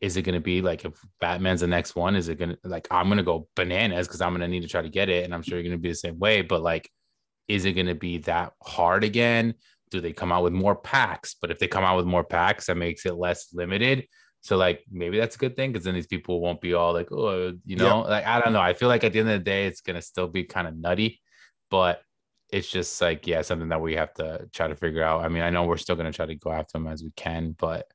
is it going to be like if Batman's the next one? Is it going to like I'm going to go bananas because I'm going to need to try to get it, and I'm sure you're going to be the same way. But like, is it going to be that hard again? Do they come out with more packs? But if they come out with more packs, that makes it less limited. So like maybe that's a good thing because then these people won't be all like, oh, you know, like I don't know. I feel like at the end of the day, it's gonna still be kind of nutty, but it's just like yeah, something that we have to try to figure out. I mean, I know we're still gonna try to go after them as we can, but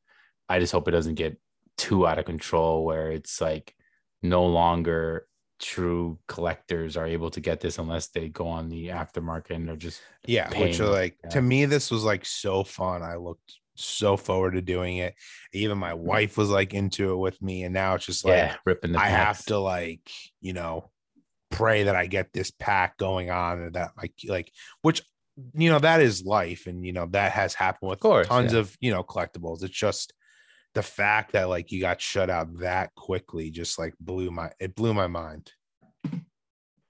I just hope it doesn't get too out of control where it's like no longer true collectors are able to get this unless they go on the aftermarket and they're just Yeah, which are like yeah. to me, this was like so fun. I looked so forward to doing it. Even my mm-hmm. wife was like into it with me, and now it's just like yeah ripping the I have to like you know pray that I get this pack going on, and that like like which you know that is life, and you know that has happened with course, tons yeah. of you know collectibles. It's just the fact that like you got shut out that quickly just like blew my it blew my mind.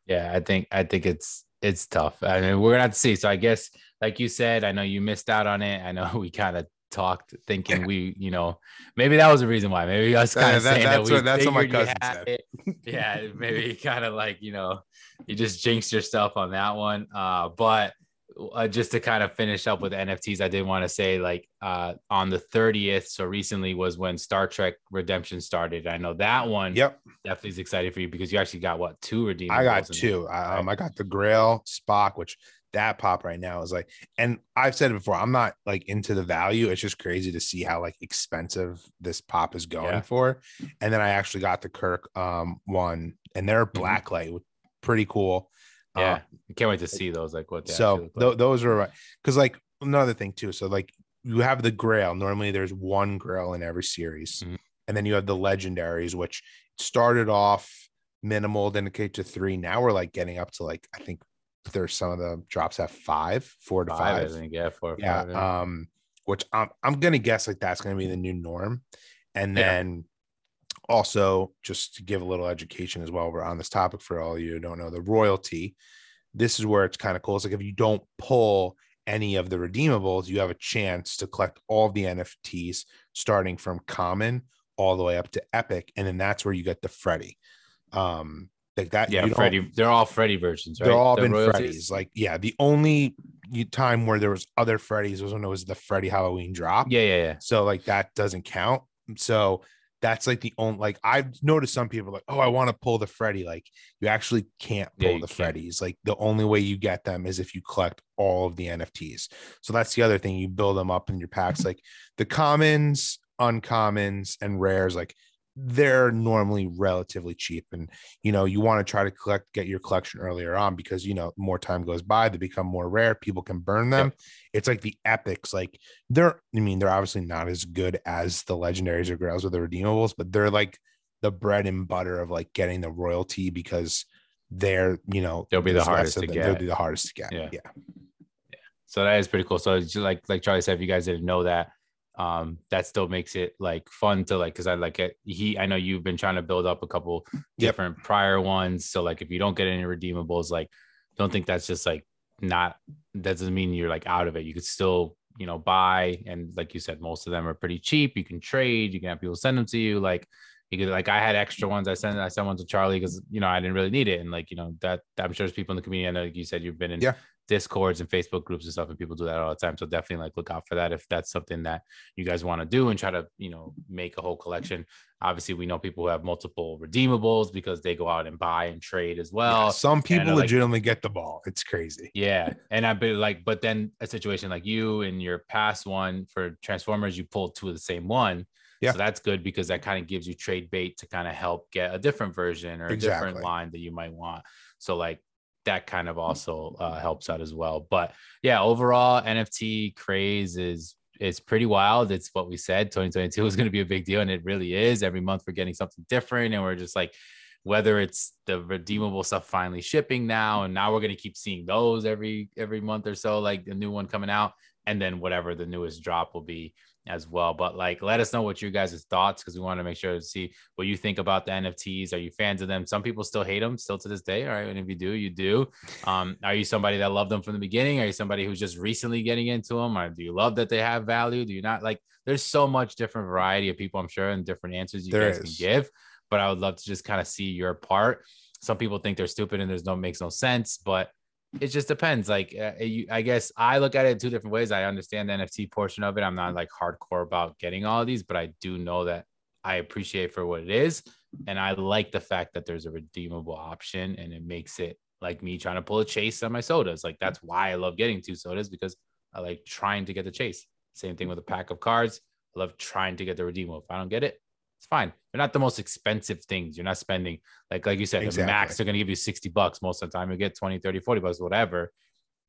Yeah, I think I think it's it's tough. I mean, we're gonna have to see. So I guess, like you said, I know you missed out on it. I know we kind of talked thinking we, you know, maybe that was the reason why. Maybe us kind of that- saying that, we what- that's what my cousin said. it. Yeah, maybe kind of like you know, you just jinxed yourself on that one. Uh, but uh, just to kind of finish up with NFTs, I did want to say like uh, on the 30th, so recently was when Star Trek Redemption started. I know that one Yep, definitely is excited for you because you actually got what two redeemables. I got in there. two. I, um, I got the Grail Spock, which that pop right now is like, and I've said it before. I'm not like into the value. It's just crazy to see how like expensive this pop is going Yeah. for. And then I actually got the Kirk um one, and they're Mm-hmm. blacklight, pretty cool. Yeah, I can't wait to see those. Like what? So actually look tho- like. those are right because like another thing too so like you have the grail normally there's one grail in every series Mhm. and then you have the legendaries which started off minimal, then it came to three. Now we're like getting up to like I think there's some of the drops at five, four to five. five. I think, yeah, four. yeah. Five, yeah. Um, which I'm I'm gonna guess like that's gonna be the new norm. And Yeah. Also just to give a little education as well, we're on this topic for all you don't know the royalty. This is where it's kind of cool. It's like if you don't pull any of the redeemables, you have a chance to collect all the NFTs starting from common all the way up to epic. And then that's where you get the Freddy. Um like that. yeah, you Freddy. They're all Freddy versions, right? they're all The been royalties? Freddy's. Like, yeah, the only time where there was other Freddy's was when it was the Freddy Halloween drop. Yeah, yeah, yeah. So like that doesn't count. So that's like the only like I've noticed some people like, oh, I want to pull the Freddy. Like you actually can't pull you the can't. Freddy's. Like the only way you get them is if you collect all of the NFTs. So that's the other thing. You build them up in your packs. Like the commons, uncommons, and rares, like they're normally relatively cheap. And you know, you want to try to collect get your collection earlier on because you know, more time goes by, they become more rare, people can burn them. It's like the epics, like they're I mean, they're obviously not as good as the legendaries or grails or the redeemables, but they're like the bread and butter of like getting the royalty because they're you know They'll be the hardest to get. They'll be the hardest to get. Yeah. Yeah. So that is pretty cool. So like like Charlie said, if you guys didn't know that, um, that still makes it like fun to like because I like it. He I know you've been trying to build up a couple different prior ones. So like if you don't get any redeemables, like don't think that's just like not that doesn't mean you're like out of it. You could still, you know, buy and like you said, most of them are pretty cheap. You can trade, you can have people send them to you. Like you could like I had extra ones. I sent I sent one to Charlie because you know I didn't really need it. And like, you know, that I'm sure there's people in the community. I know like you said you've been in Yeah. Discords and facebook groups and stuff and people do that all the time so definitely like look out for that if that's something that you guys want to do and try to you know make a whole collection obviously we know people who have multiple redeemables because they go out and buy and trade as well Yeah, some people know, like- legitimately get the ball. It's crazy. yeah, and I've been like, but then a situation like you in your past one for Transformers, you pulled two of the same one. Yeah. So that's good because that kind of gives you trade bait to kind of help get a different version or a different line that you might want. So like that kind of also uh, helps out as well. But yeah, overall NFT craze is is pretty wild. It's what we said 2022 is going to be a big deal, and it really is. Every month we're getting something different, and we're just like whether it's the redeemable stuff finally shipping now and now we're going to keep seeing those every every month or so like a new one coming out and then whatever the newest drop will be as well but like let us know what you guys' thoughts because we want to make sure to see what you think about the nfts are you fans of them? Some people still hate them still to this day all right? And if you do you do. Um are you somebody that loved them from the beginning? Are you somebody who's just recently getting into them or do you love that they have value? Do you not like there's so much different variety of people i'm sure and different answers you There guys is. can give but I would love to just kind of see your part. Some people think they're stupid and there's no makes no sense, but it just depends. Like uh, you, I guess I look at it two different ways. I understand the NFT portion of it. I'm not like hardcore about getting all of these, but I do know that I appreciate for what it is, and I like the fact that there's a redeemable option, and it makes it like me trying to pull a chase on my sodas. Like that's why I love getting two sodas because I like trying to get the chase. Same thing with a pack of cards. I love trying to get the redeemable. If I don't get it, it's fine. They're not the most expensive things. You're not spending like like you said, the max they're gonna give you 60 bucks most of the time. You get 20, 30, 40 bucks, whatever.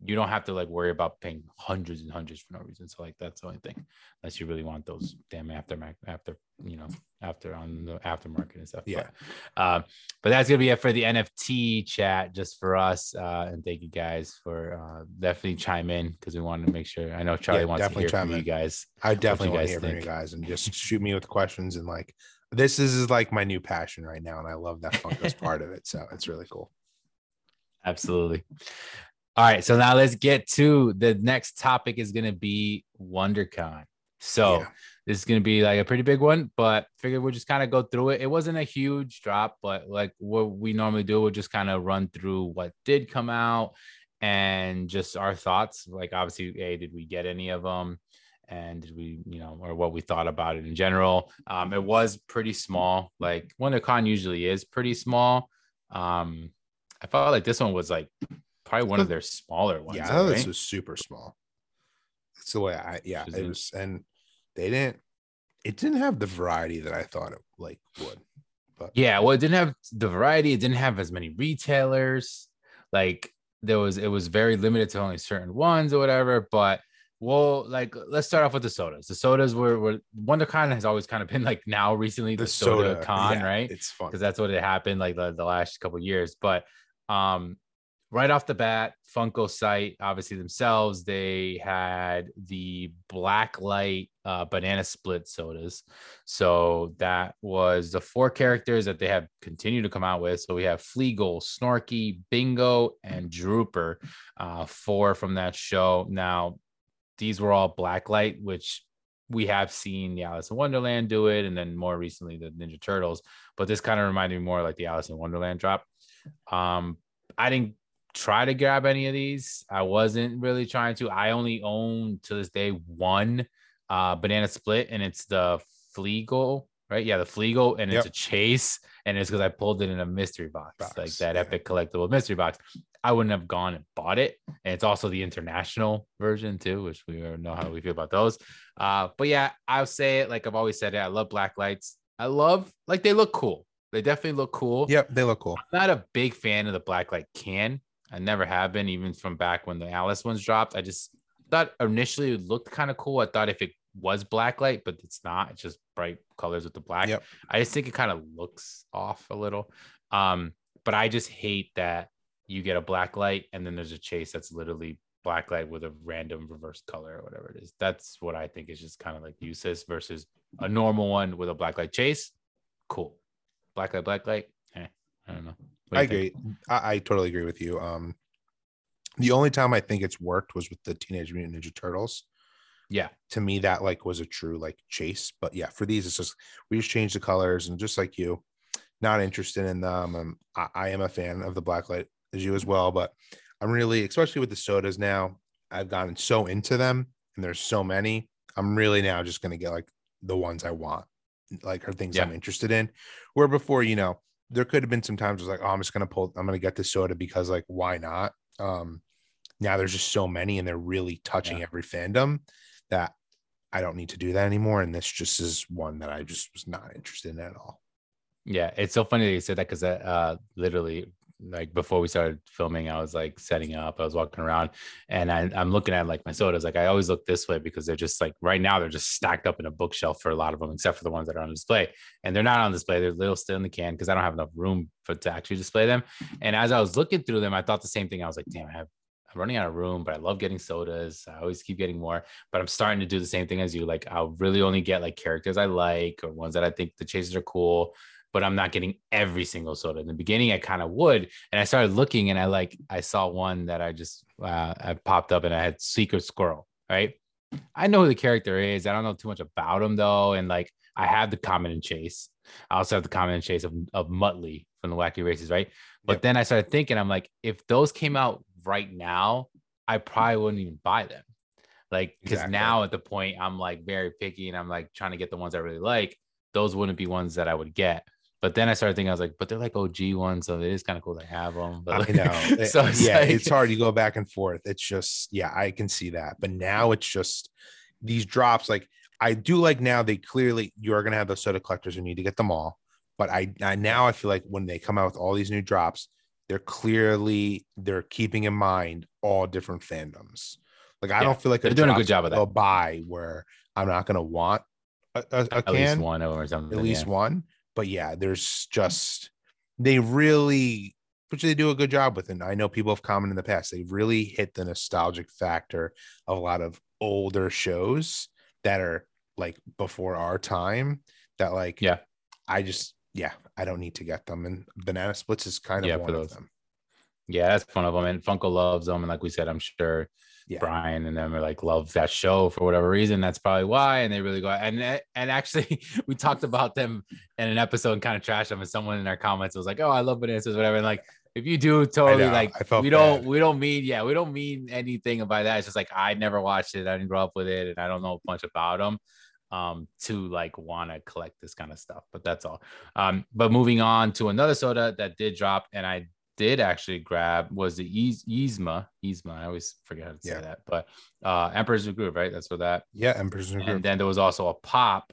You don't have to like worry about paying hundreds and hundreds for no reason. So like that's the only thing. Unless you really want those damn aftermarket after, you know, after on the aftermarket and stuff. Yeah. But, uh, but that's gonna be it for the NFT chat just for us. Uh, and thank you guys for uh, definitely chime in because we wanted to make sure. I know Charlie Yeah, wants to definitely hear from you guys. I definitely want to hear from you guys and just shoot me with questions and like this is like my new passion right now, and I love that Funko's part of it. So it's really cool. Absolutely. All right, so now let's get to the next topic is going to be WonderCon. So Yeah. this is going to be like a pretty big one, but figured we'll just kind of go through it. It wasn't a huge drop, but like what we normally do, we'll just kind of run through what did come out and just our thoughts. Like obviously, a did we get any of them? And did we, you know, or what we thought about it in general. Um, it was pretty small. Like WonderCon usually is pretty small. Um, I felt like this one was like probably one of their smaller ones. yeah, I thought this was super small. That's the way I yeah, it was and they didn't it didn't have the variety that I thought it like would. But Yeah, well, it didn't have the variety. It didn't have as many retailers. Like there was, it was very limited to only certain ones or whatever. But Well, like let's start off with the sodas. The sodas were, were WonderCon has always kind of been like now recently the, the soda, soda, con, yeah, right? It's fun because that's what it happened like the, the last couple years. But um, right off the bat, Funko site, obviously themselves, they had the black light uh, banana split sodas. So that was the four characters that they have continued to come out with. So we have Fleegle, Snorky, Bingo, and Drooper, uh, four from that show. Now, these were all black light, which we have seen the Alice in Wonderland do it, and then more recently the Ninja Turtles. But this kind of reminded me more like the Alice in Wonderland drop. Um, I didn't try to grab any of these. I wasn't really trying to. I only own to this day one uh, banana split, and it's the Fleegle, right? Yeah, the Fleegle, and it's a chase, and it's because I pulled it in a mystery box, box. like that yeah. epic collectible mystery box. I wouldn't have gone and bought it, and it's also the international version too, which we know how we feel about those. Uh, but yeah, I'll say it like I've always said it. I love black lights. I love like they look cool. They definitely look cool. Yep, they look cool. I'm not a big fan of the black light can. I never have been, even from back when the Alice ones dropped. I just thought initially it looked kind of cool. I thought if it was black light, but it's not. It's just bright colors with the black. Yep. I just think it kind of looks off a little. Um, but I just hate that you get a black light and then there's a chase that's literally black light with a random reverse color or whatever it is. That's what I think is just kind of like useless versus a normal one with a black light chase. Cool. Black light, black light. Eh, I don't know. I agree. I, I, totally agree with you. Um, the only time I think it's worked was with the Teenage Mutant Ninja Turtles. Yeah. To me, that like was a true like chase. But yeah, for these, it's just we just changed the colors and just like you, not interested in them. Um, I, I am a fan of the blacklight as you as well, but I'm really, especially with the sodas now, I've gotten so into them and there's so many. I'm really now just gonna get like the ones I want, like are things yeah. I'm interested in. Where before, you know, there could have been some times I was like, oh, I'm just gonna pull, I'm gonna get this soda because like why not? Um, now there's just so many and they're really touching yeah. every fandom that I don't need to do that anymore. And this just is one that I just was not interested in at all. Yeah, it's so funny that you said that because uh, literally like before we started filming, I was like setting up, I was walking around and I, am looking at like my sodas. Like I always look this way because they're just like right now, they're just stacked up in a bookshelf for a lot of them, except for the ones that are on display. And they're not on display, they're little still in the can because I don't have enough room for to actually display them. And as I was looking through them, I thought the same thing. I was like, damn, I have I'm running out of room, but I love getting sodas. I always keep getting more, but I'm starting to do the same thing as you. Like I'll really only get like characters I like or ones that I think the chases are cool but I'm not getting every single soda. In the beginning, I kind of would, and I started looking, and I like I saw one that I just uh, I popped up, and I had Secret Squirrel. Right, I know who the character is. I don't know too much about him though, and like I have the Comet and Chase. I also have the Comet and Chase of, of Muttley from the Wacky Races, right? But yep. then I started thinking, I'm like, if those came out right now, I probably wouldn't even buy them. Like, because exactly. now at the point I'm like very picky and I'm like trying to get the ones I really like. Those wouldn't be ones that I would get. But then I started thinking, I was like, but they're like OG ones, so it is kind of cool to have them. But I know. so it's yeah, like... it's hard. You go back and forth. It's just, yeah, I can see that. But now it's just these drops. Like I do like now. They clearly you're gonna have those soda collectors who need to get them all. But I, I now I feel like when they come out with all these new drops, they're clearly they're keeping in mind all different fandoms. Like I yeah, don't feel like they're doing a good job of that. Buy where I'm not gonna want a, a, a at can, least one or something. At least yeah. one but yeah, there's just they really which they do a good job with. And I know people have commented in the past, they really hit the nostalgic factor of a lot of older shows that are like before our time that like yeah, I just yeah, I don't need to get them. And banana splits is kind of yeah, one of them. Yeah, that's one of them. And Funko loves them. And like we said, I'm sure yeah. Brian and them are like love that show for whatever reason. That's probably why. And they really go and and actually we talked about them in an episode and kind of trash them. And someone in our comments was like, "Oh, I love bananas, whatever." And like if you do totally like we don't we don't mean yeah we don't mean anything about that. It's just like I never watched it. I didn't grow up with it, and I don't know a bunch about them um to like want to collect this kind of stuff but that's all um but moving on to another soda that did drop and i did actually grab was the Yzma. Yzma. I always forget how to say yeah. that, but uh, Emperor's New Groove, right? That's what that. Yeah, Emperor's New Groove. And then there was also a pop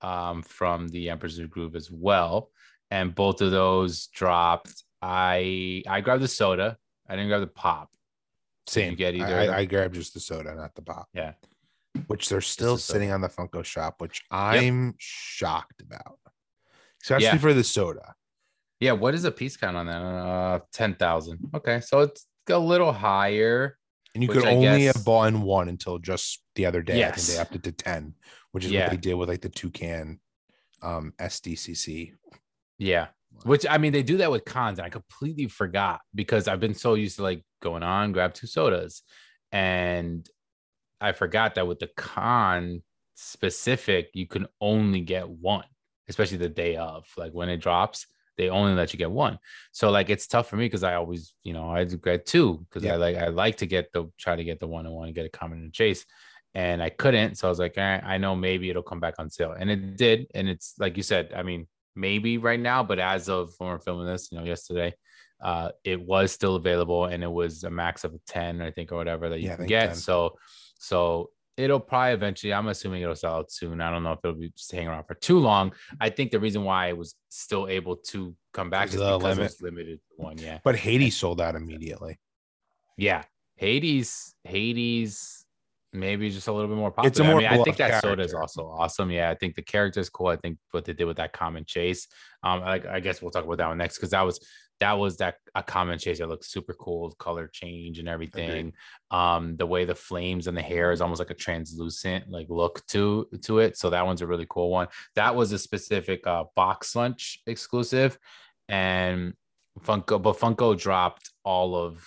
um, from the Emperor's New Groove as well, and both of those dropped. I I grabbed the soda. I didn't grab the pop. Same. you get either I. I, grabbed just the soda, not the pop. Yeah. Which they're still the soda. sitting on the Funko shop, which I'm shocked about. Especially Yeah. for the soda. Yeah, what is a piece count on that? Uh, ten thousand. Okay, so it's a little higher. And you could I only guess- have bought in one until just the other day. I think Yes. they upped it to 10, which is Yeah. what they did with like the toucan um SDCC. Yeah, which I mean, they do that with cons, and I completely forgot because I've been so used to like going on, grab two sodas, and I forgot that with the con specific, you can only get one, especially the day of, like when it drops. They only let you get one, so like it's tough for me because I always, you know, I get two because Yeah. I like I like to get the try to get the one and one and get a common and chase, and I couldn't. So I was like, eh, I know maybe it'll come back on sale, and it did. And it's like you said, I mean, maybe right now, but as of when we're filming this, you know, yesterday, uh, it was still available, and it was a max of ten, I think, or whatever that you Yeah, can get. 10. So, so it'll probably eventually. I'm assuming it'll sell out soon. I don't know if it'll be staying around for too long. I think the reason why it was still able to come back is Because the it limit. was limited to one. Yeah. But Hades sold out immediately. Yeah, Hades, Hades, maybe just a little bit more popular. It's a more I mean, I think that soda is also awesome. Yeah, I think the character is cool. I think what they did with that common chase. Um, I, I guess we'll talk about that one next because that was that was that a common chase that looked super cool, color change and everything. Um, the way the flames and the hair is almost like a translucent like look to to it. So that one's a really cool one. That was a specific uh BoxLunch exclusive, and Funko, but Funko dropped all of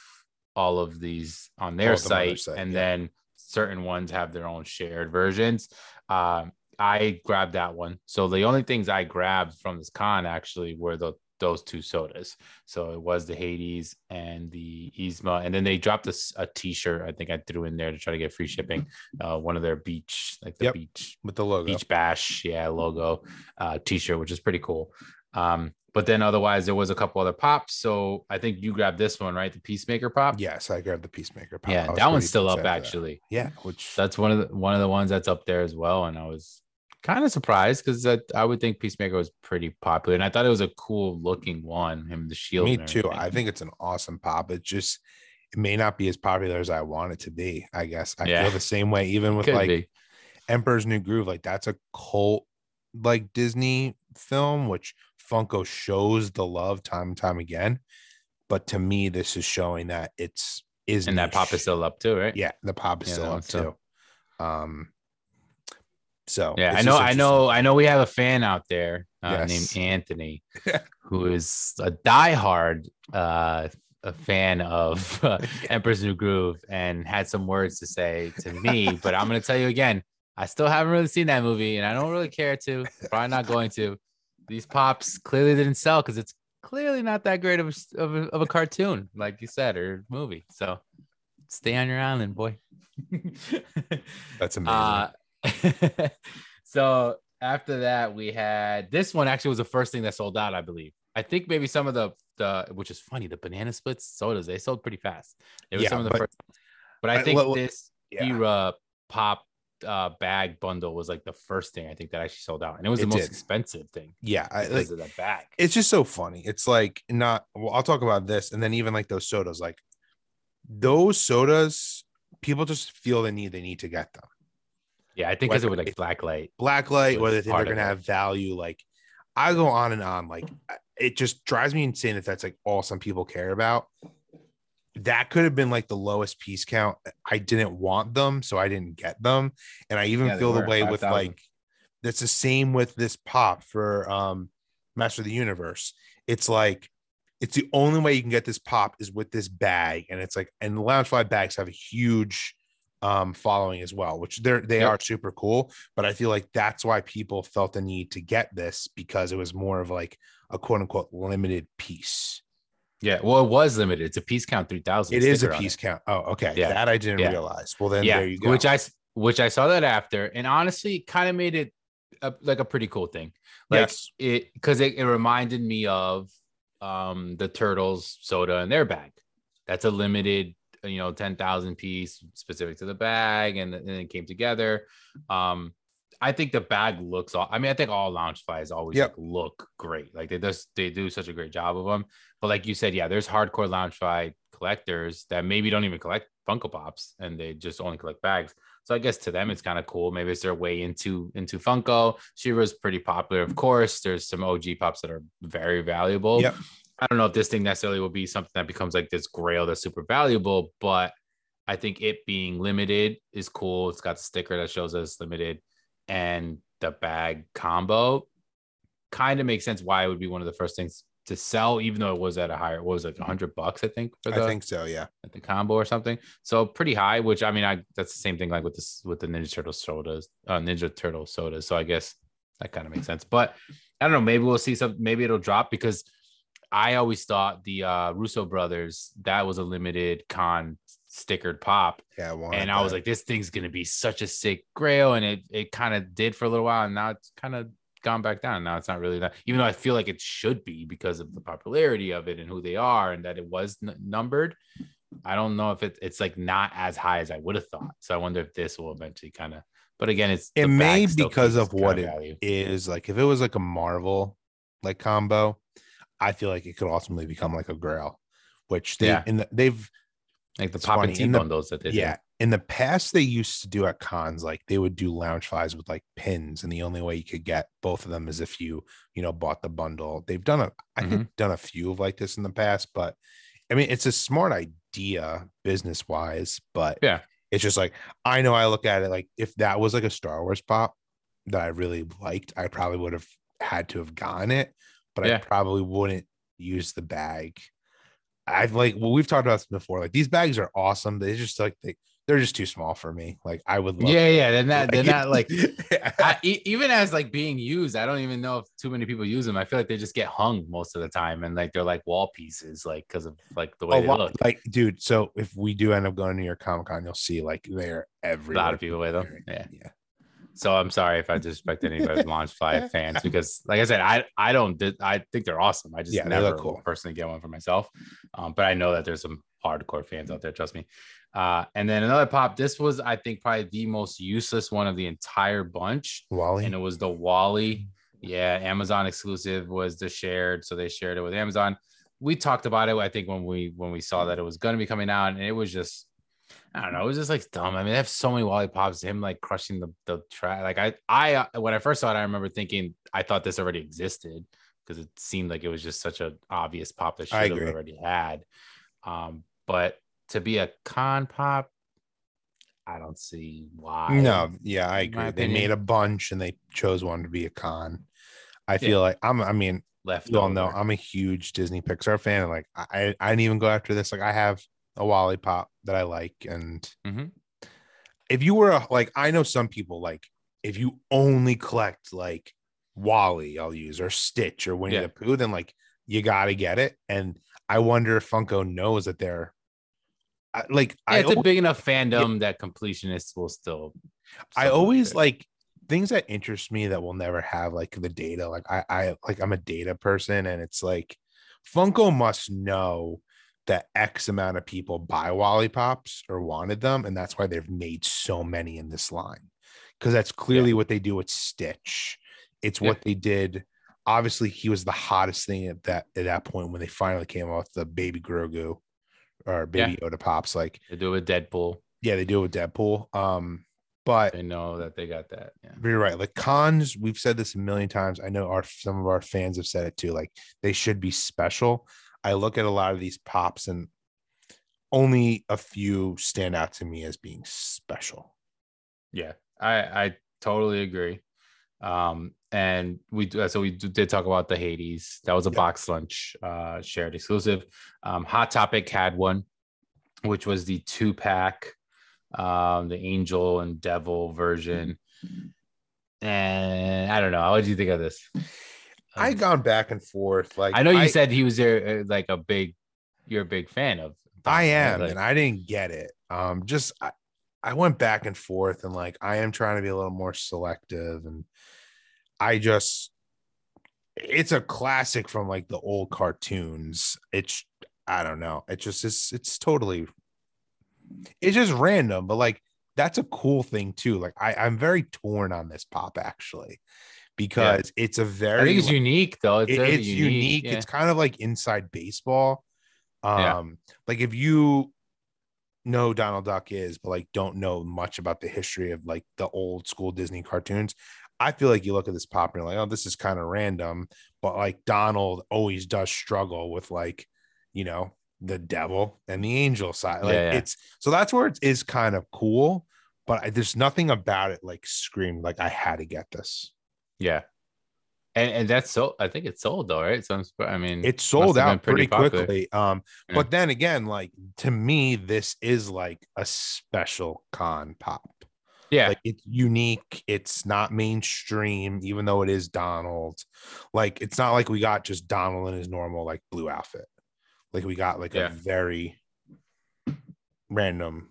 all of these on their All of them on their site, site, and yeah. then certain ones have their own shared versions. Um, I grabbed that one. So the only things I grabbed from this con actually were the those two sodas. So it was the Hades and the Yzma, and then they dropped a, a T-shirt. I think I threw in there to try to get free shipping. Uh, one of their beach, like the Yep. beach with the logo. Beach Bash, yeah, logo uh, t-shirt, which is pretty cool. Um, but then otherwise there was a couple other pops. So I think you grabbed this one, right? The Peacemaker pop. Yes, I grabbed the Peacemaker. pop. Yeah, that one's still up actually. Yeah, which That's one of the one of the ones that's up there as well. And I was kind of surprised because I, I would think Peacemaker was pretty popular, and I thought it was a cool looking one. Him the shield. me too. I think it's an awesome pop. It just it may not be as popular as I want it to be. I guess I Yeah. feel the same way, even with Could like be. Emperor's New Groove. Like that's a cult like Disney film, which Funko shows the love time and time again. But to me, this is showing that it's is and that pop is still up too, right? yeah, the pop is Yeah, still up too. Um, so Yeah, I know, I know, I know. We have a fan out there uh, Yes. named Anthony, who is a diehard uh, a fan of uh, Emperor's New Groove, and had some words to say to me. but I'm going to tell you again, I still haven't really seen that movie, and I don't really care to. Probably not going to. These pops clearly didn't sell because it's clearly not that great of a, of a of a cartoon, like you said, or movie. So stay on your island, boy. That's amazing. Uh, so after that, we had this one actually was the first thing that sold out, I believe. I think maybe some of the the which is funny, the banana splits sodas they sold pretty fast. They were Yeah, some of the but- first, but I I- think let- this yeah. era pop uh bag bundle was like the first thing I think that actually sold out, and it was It the most did. expensive thing yeah, I, like, of that bag. it's just so funny. It's like not. Well, I'll talk about this, and then even like those sodas, like those sodas, people just feel the need. They need to get them. Yeah, I think because it was like black light. Blacklight, whether they think they're gonna it. have value, like I go on and on. Like it just drives me insane that that's like all some people care about. That could have been like the lowest piece count. I didn't want them, so I didn't get them. And I even Yeah, feel the way with 5,000. like that's the same with this pop for um Master of the Universe. It's like it's the only way you can get this pop is with this bag, and it's like and the Loungefly bags have a huge um following as well, which they're they Yep. are super cool. But I feel like that's why people felt the need to get this because it was more of like a quote unquote limited piece. Yeah, well, it was limited. It's a piece count three thousand. It is a piece count. Oh, okay. Yeah. That I didn't Yeah. realize. Well, then yeah, there you go. which I which I saw that after, and honestly, kind of made it a, like a pretty cool thing. Like yes. it because it, it reminded me of um the turtles soda in their bag. That's a limited, you know, ten thousand piece specific to the bag, and, then it came together. Um, I think the bag looks. All, I mean, I think all Loungeflies always Yep. like, look great. Like they just they do such a great job of them. But like you said, yeah, there's hardcore Loungefly collectors that maybe don't even collect Funko Pops and they just only collect bags. So I guess to them it's kind of cool. Maybe it's their way into into Funko. She-Ra's pretty popular, of course. There's some OG pops that are very valuable. Yep. I don't know if this thing necessarily will be something that becomes like this grail that's super valuable, but I think it being limited is cool. It's got the sticker that shows us limited and the bag combo kind of makes sense why it would be one of the first things to sell, even though it was at a higher, what was it, 100 bucks, I think, for the, I think so, yeah, at the combo or something. So pretty high, which I mean, I that's the same thing like with this with the Ninja Turtle sodas, uh, Ninja Turtle sodas. So I guess that kind of makes sense. But I don't know, maybe we'll see some, maybe it'll drop because I always thought the uh, Russo brothers that was a limited con stickered pop. Yeah, and I was like, this thing's gonna be such a sick grail, and it it kind of did for a little while, and now it's kind of gone back down. Now it's not really that, even though I feel like it should be because of the popularity of it and who they are, and that it was n- numbered. I don't know if it, it's like not as high as I would have thought. So I wonder if this will eventually kind of. But again, it's it may because of what it is. Like if it was like a Marvel like combo, I feel like it could ultimately become like a Grail, which they yeah. in the, they've like the pop and tee bundles that they yeah do. in the past they used to do at cons like they would do Loungeflies with like pins and the only way you could get both of them is if you you know bought the bundle they've done a I mm-hmm. think done a few of like this in the past but i mean it's a smart idea business wise but yeah it's just like i know i look at it like if that was like a star wars pop that i really liked i probably would have had to have gotten it but yeah. i probably wouldn't use the bag I've like well, we've talked about this before. Like these bags are awesome. They just like they they're just too small for me. Like I would love Yeah, yeah. They're not they're not like I, even as like being used, I don't even know if too many people use them. I feel like they just get hung most of the time and like they're like wall pieces, like because of like the way they look. Like, dude, so if we do end up going to your Comic Con, you'll see like they're everywhere. A lot of people with them. Yeah. Yeah. So I'm sorry if I disrespect any of Loungefly fans because, like I said, I I don't I think they're awesome. I just yeah, never cool. personally get one for myself, um, but I know that there's some hardcore fans out there. Trust me. Uh, and then another pop. This was I think probably the most useless one of the entire bunch. WALL-E, and it was the WALL-E. Yeah, Amazon exclusive was the shared, so they shared it with Amazon. We talked about it. I think when we when we saw that it was going to be coming out, and it was just I don't know. It was just like dumb. I mean, they have so many WALL-E pops. Him like crushing the the track. Like I, I uh, when I first saw it, I remember thinking I thought this already existed because it seemed like it was just such an obvious pop that should have already had. Um, but to be a con pop, I don't see why. No, yeah, I agree. They made a bunch and they chose one to be a con. I feel yeah. like I'm. I mean, left. You all know I'm a huge Disney Pixar fan. And like I, I didn't even go after this. Like I have a WALL-E pop that I like. And mm-hmm. if you were a, like, I know some people like if you only collect like WALL-E, I'll use or Stitch or Winnie yeah. the Pooh, then like you got to get it. And I wonder if Funko knows that they're like, yeah, I it's always, a big enough fandom yeah, that completionists will still. I always like things that interest me that will never have like the data. Like I, I like I'm a data person, and it's like Funko must know that X amount of people buy WALL-E Pops or wanted them, and that's why they've made so many in this line. Because that's clearly yeah. what they do with Stitch. It's yeah. what they did. Obviously, he was the hottest thing at that at that point when they finally came out with the baby Grogu or baby yeah. Yoda pops. Like they do it with Deadpool. Yeah, they do it with Deadpool. Um, but they know that they got that. Yeah. You're right. Like cons, we've said this a million times. I know our some of our fans have said it too. Like they should be special. I look at a lot of these pops and only a few stand out to me as being special. Yeah, I I totally agree. Um, and we so we did talk about the Hades. That was a BoxLunch uh shared exclusive. Um, Hot Topic had one, which was the two pack, um, the Angel and Devil version. And I don't know. What do you think of this? I gone back and forth. Like I know you I, said he was there, uh, like a big. You're a big fan of. I am, like, and I didn't get it. Um, just I, I went back and forth, and like I am trying to be a little more selective, and I just it's a classic from like the old cartoons. It's I don't know. It just is. it's totally it's just random, but like that's a cool thing too. Like I, I'm very torn on this pop actually because yeah. it's a very I think it's like, unique though. It's, it, it's unique. unique. Yeah. It's kind of like inside baseball. Um, yeah. like if you know Donald Duck is, but like don't know much about the history of like the old school Disney cartoons, I feel like you look at this pop and you're like, oh, this is kind of random. But like Donald always does struggle with like, you know, the devil and the angel side. Like Yeah, yeah. it's so that's where it is kind of cool. But I, there's nothing about it like screamed like I had to get this. Yeah. And, and that's so I think it's sold though, right? So I'm, I mean, It sold out pretty, pretty quickly. Um, Yeah. but then again, like to me, this is like a special con pop. yeah, Like it's unique. It's not mainstream, even though it is Donald. Like it's not like we got just Donald in his normal like blue outfit. Like we got like Yeah. a very random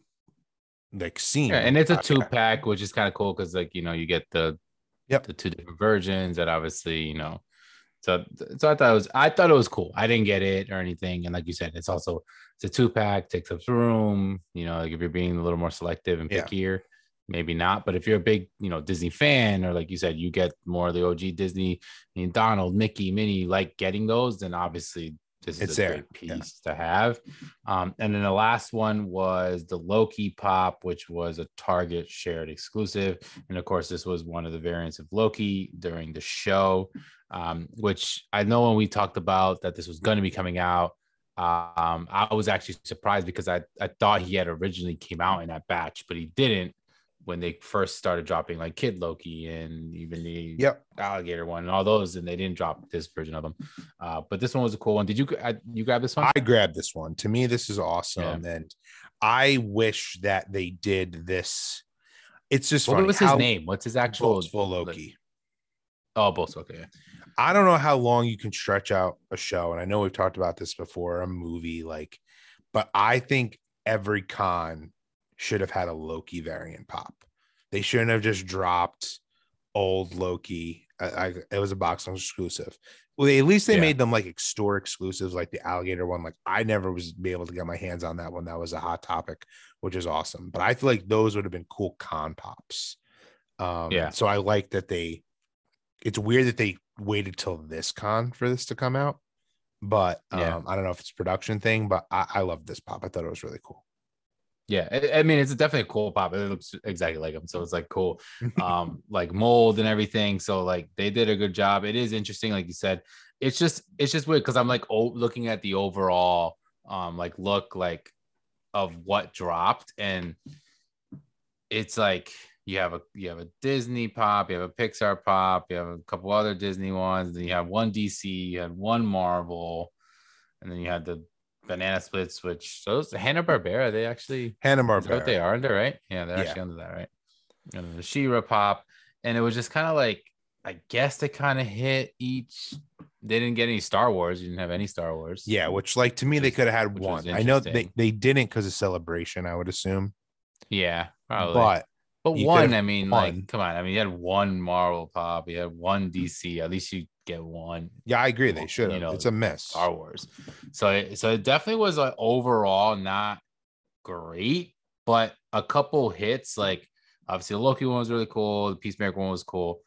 like scene. Yeah, and it's a two pack, which is kind of cool because like you know you get the Yep. the two different versions that obviously you know. So so I thought it was I thought it was cool. I didn't get it or anything, and like you said, it's also it's a two pack, takes up room. You know, like if you're being a little more selective and Yeah. pickier, maybe not. But if you're a big you know Disney fan, or like you said, you get more of the OG Disney, I mean, Donald, Mickey, Minnie, like getting those, then obviously this is It's a there, great yeah. piece to have. Um, and then the last one was the Loki pop, which was a Target shared exclusive. And of course, this was one of the variants of Loki during the show, um, which I know when we talked about that this was going to be coming out. Um, I was actually surprised because I, I thought he had originally came out in that batch, but he didn't when they first started dropping like Kid Loki and even the Yep. alligator one and all those, and they didn't drop this version of them. Uh, but this one was a cool one. Did you uh, you grab this one? I grabbed this one. To me, this is awesome. And I wish that they did this. It's just what funny. was his how- name? What's his actual? Boastful Loki. Oh, both. Okay. I don't know how long you can stretch out a show, and I know we've talked about this before, a movie like, but I think every con should have had a Loki variant pop. They shouldn't have just dropped old Loki. I, I, it was a box exclusive. Well, at least they Yeah. made them like store exclusives, like the alligator one. Like I never was be able to get my hands on that one. That was a Hot Topic, which is awesome. But I feel like those would have been cool con pops. Um, Yeah. So I like that they. It's weird that they waited till this con for this to come out, but um, Yeah. I don't know if it's a production thing. But I, I love this pop. I thought it was really cool. Yeah, I, I mean it's definitely a cool pop. It looks exactly like him, so it's like cool, um, like mold and everything. So like they did a good job. It is interesting, like you said. It's just it's just weird because I'm like oh, looking at the overall um like look like of what dropped, and it's like you have a you have a Disney pop, you have a Pixar pop, you have a couple other Disney ones, then you have one DC, you had one Marvel, and then you had the banana splits, which those Hanna Barbera, they actually Hanna Barbera. what they are under, right? Yeah, they're Yeah. actually under that, right? And the She-Ra pop, and it was just kind of like I guess they kind of hit each. They didn't get any Star Wars. You didn't have any Star Wars. Yeah, which like to me they could have had one. I know they, they didn't because of celebration, I would assume. yeah, probably. But But one, I mean, won. like, come on. I mean, you had one Marvel pop, you had one DC. At least you get one yeah, I agree. They should you know, it's a miss. Star Wars. So, it- so it definitely was like overall not great, but a couple hits. Like obviously, the Loki one was really cool. The Peacemaker one was cool,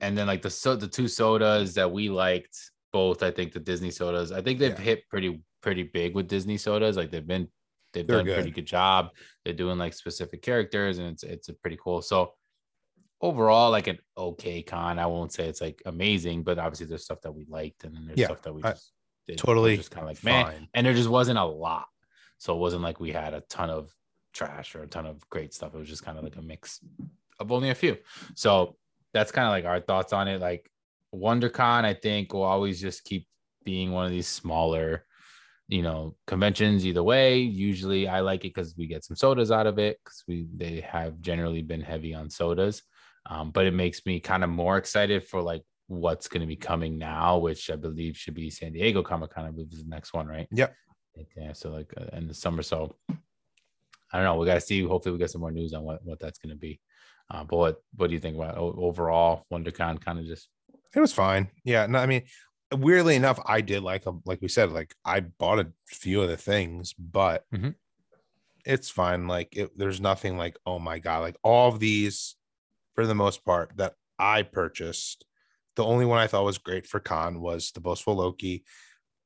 and then like the so the two sodas that we liked, both I think the Disney sodas. I think they've Yeah. hit pretty pretty big with Disney sodas. Like they've been they've They're done a pretty good. good job. They're doing like specific characters, and it's it's a pretty cool. So overall, like an okay con. I won't say it's like amazing, but obviously there's stuff that we liked, and then there's Yeah, stuff that we just did, totally just kind of like man, Fine. and there just wasn't a lot. So it wasn't like we had a ton of trash or a ton of great stuff. It was just kind of like a mix of only a few. So that's kind of like our thoughts on it. Like WonderCon, I think will always just keep being one of these smaller, you know, conventions. Either way, usually I like it because we get some sodas out of it because we they have generally been heavy on sodas. Um, but it makes me kind of more excited for like what's going to be coming now, which I believe should be San Diego Comic Con. I believe is the next one, right? Yep. Yeah. So like uh, in the summer. So I don't know. We got to see. Hopefully, we get some more news on what what that's going to be. Uh, but what what do you think about overall WonderCon? Kind of just It was fine. Yeah. No, I mean, weirdly enough, I did like like we said, like I bought a few of the things, but Mhm. it's fine. Like it, there's nothing like, oh my god, like all of these for the most part that I purchased. The only one I thought was great for con was the boastful Loki.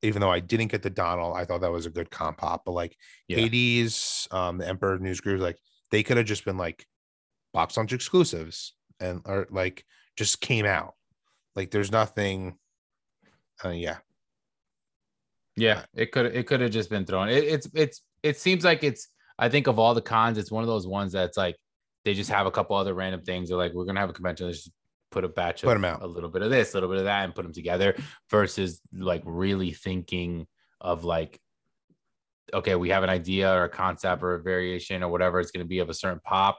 even though I didn't get the Donald, I thought that was a good comp pop. But like Yeah. Hades, um, the Emperor's New Groove, like they could have just been like BoxLunch exclusives and or like just came out. Like there's nothing. Uh, yeah, Yeah, it could it could have just been thrown. It, it's it's it seems like it's I think of all the cons, it's one of those ones that's like they just have a couple other random things. They're like, we're gonna have a convention. Let's just put a batch of Put them out. a little bit of this, a little bit of that, and put them together. Versus like really thinking of like, okay, we have an idea or a concept or a variation or whatever it's gonna be of a certain pop.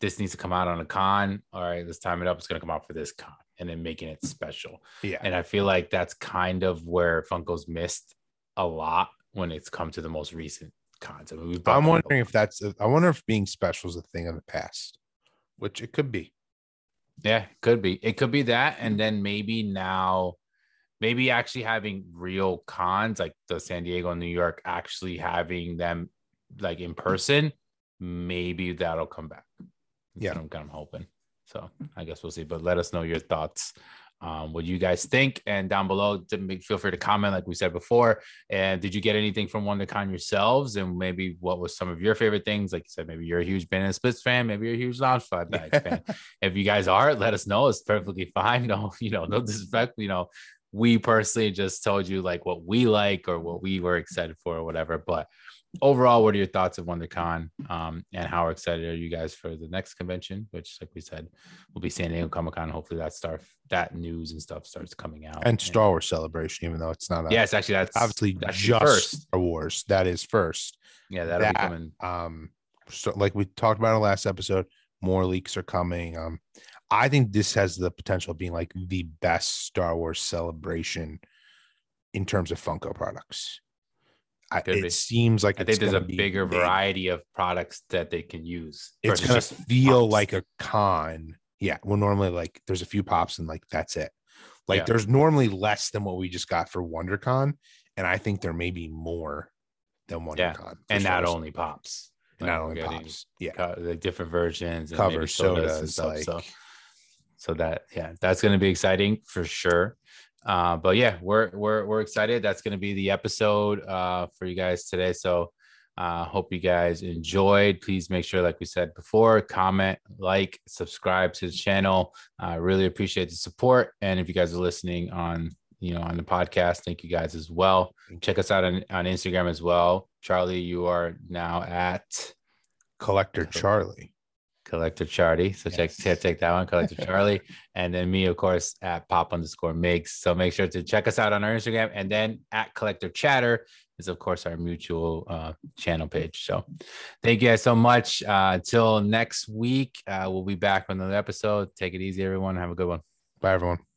This needs to come out on a con. All right, let's time it up. It's gonna come out for this con, and then making it special. yeah. And I feel like that's kind of where Funko's missed a lot when it's come to the most recent cons. I'm wondering if that's. I wonder if being special is a thing of the past, which it could be. yeah, it could be. It could be that, and mm. then maybe now, maybe actually having real cons like the San Diego and New York, actually having them like in person, maybe that'll come back. That's Yeah. I'm kind of hoping. So I guess we'll see. But let us know your thoughts. Um, what you guys think, and down below, feel free to comment, like we said before. And did you get anything from WonderCon yourselves? And maybe what was some of your favorite things? Like you said, maybe you're a huge Banana Splits fan, maybe you're a huge Loungefly Bags fan. If you guys are, let us know. It's perfectly fine. No, you know, no disrespect. You know, we personally just told you like what we like or what we were excited for or whatever. But overall, what are your thoughts of WonderCon? Um, and how excited are you guys for the next convention, which, like we said, will be San Diego Comic Con. Hopefully, that start that news and stuff starts coming out. And Star Wars Celebration, even though it's not. A, yes, actually, that's obviously that's just first. Star Wars. That is first. Yeah, that'll be coming. Um, so like we talked about in the last episode, more leaks are coming. Um, I think this has the potential of being like the best Star Wars celebration in terms of Funko products. I, it be. seems like I think there's a bigger big. variety of products that they can use. It's gonna just feel pops. like a con. Yeah, well, normally like there's a few pops and like that's it. Like Yeah. there's normally less than what we just got for WonderCon, and I think there may be more than WonderCon. Yeah, and Star not only pops. Like, not only pops. Yeah, co- like different versions, and cover sodas, sodas, and stuff. like so, so that yeah, that's going to be exciting for sure. Uh, but yeah, we're we're we're excited. That's going to be the episode uh, for you guys today. So uh, hope you guys enjoyed. Please make sure, like we said before, comment, like, subscribe to the channel. I really appreciate the support. And if you guys are listening on you know on the podcast, thank you guys as well. Check us out on, on Instagram as well. Charlie, you are now at Collector Charlie. Collector Charlie. So check, Yes. check check that one, Collector Charlie, and then me, of course, at Pop underscore Migs. So make sure to check us out on our Instagram, and then at Collector Chatter is, of course, our mutual uh, channel page. So thank you guys so much. Uh, until next week, uh, we'll be back with another episode. Take it easy, everyone. Have a good one. Bye, everyone.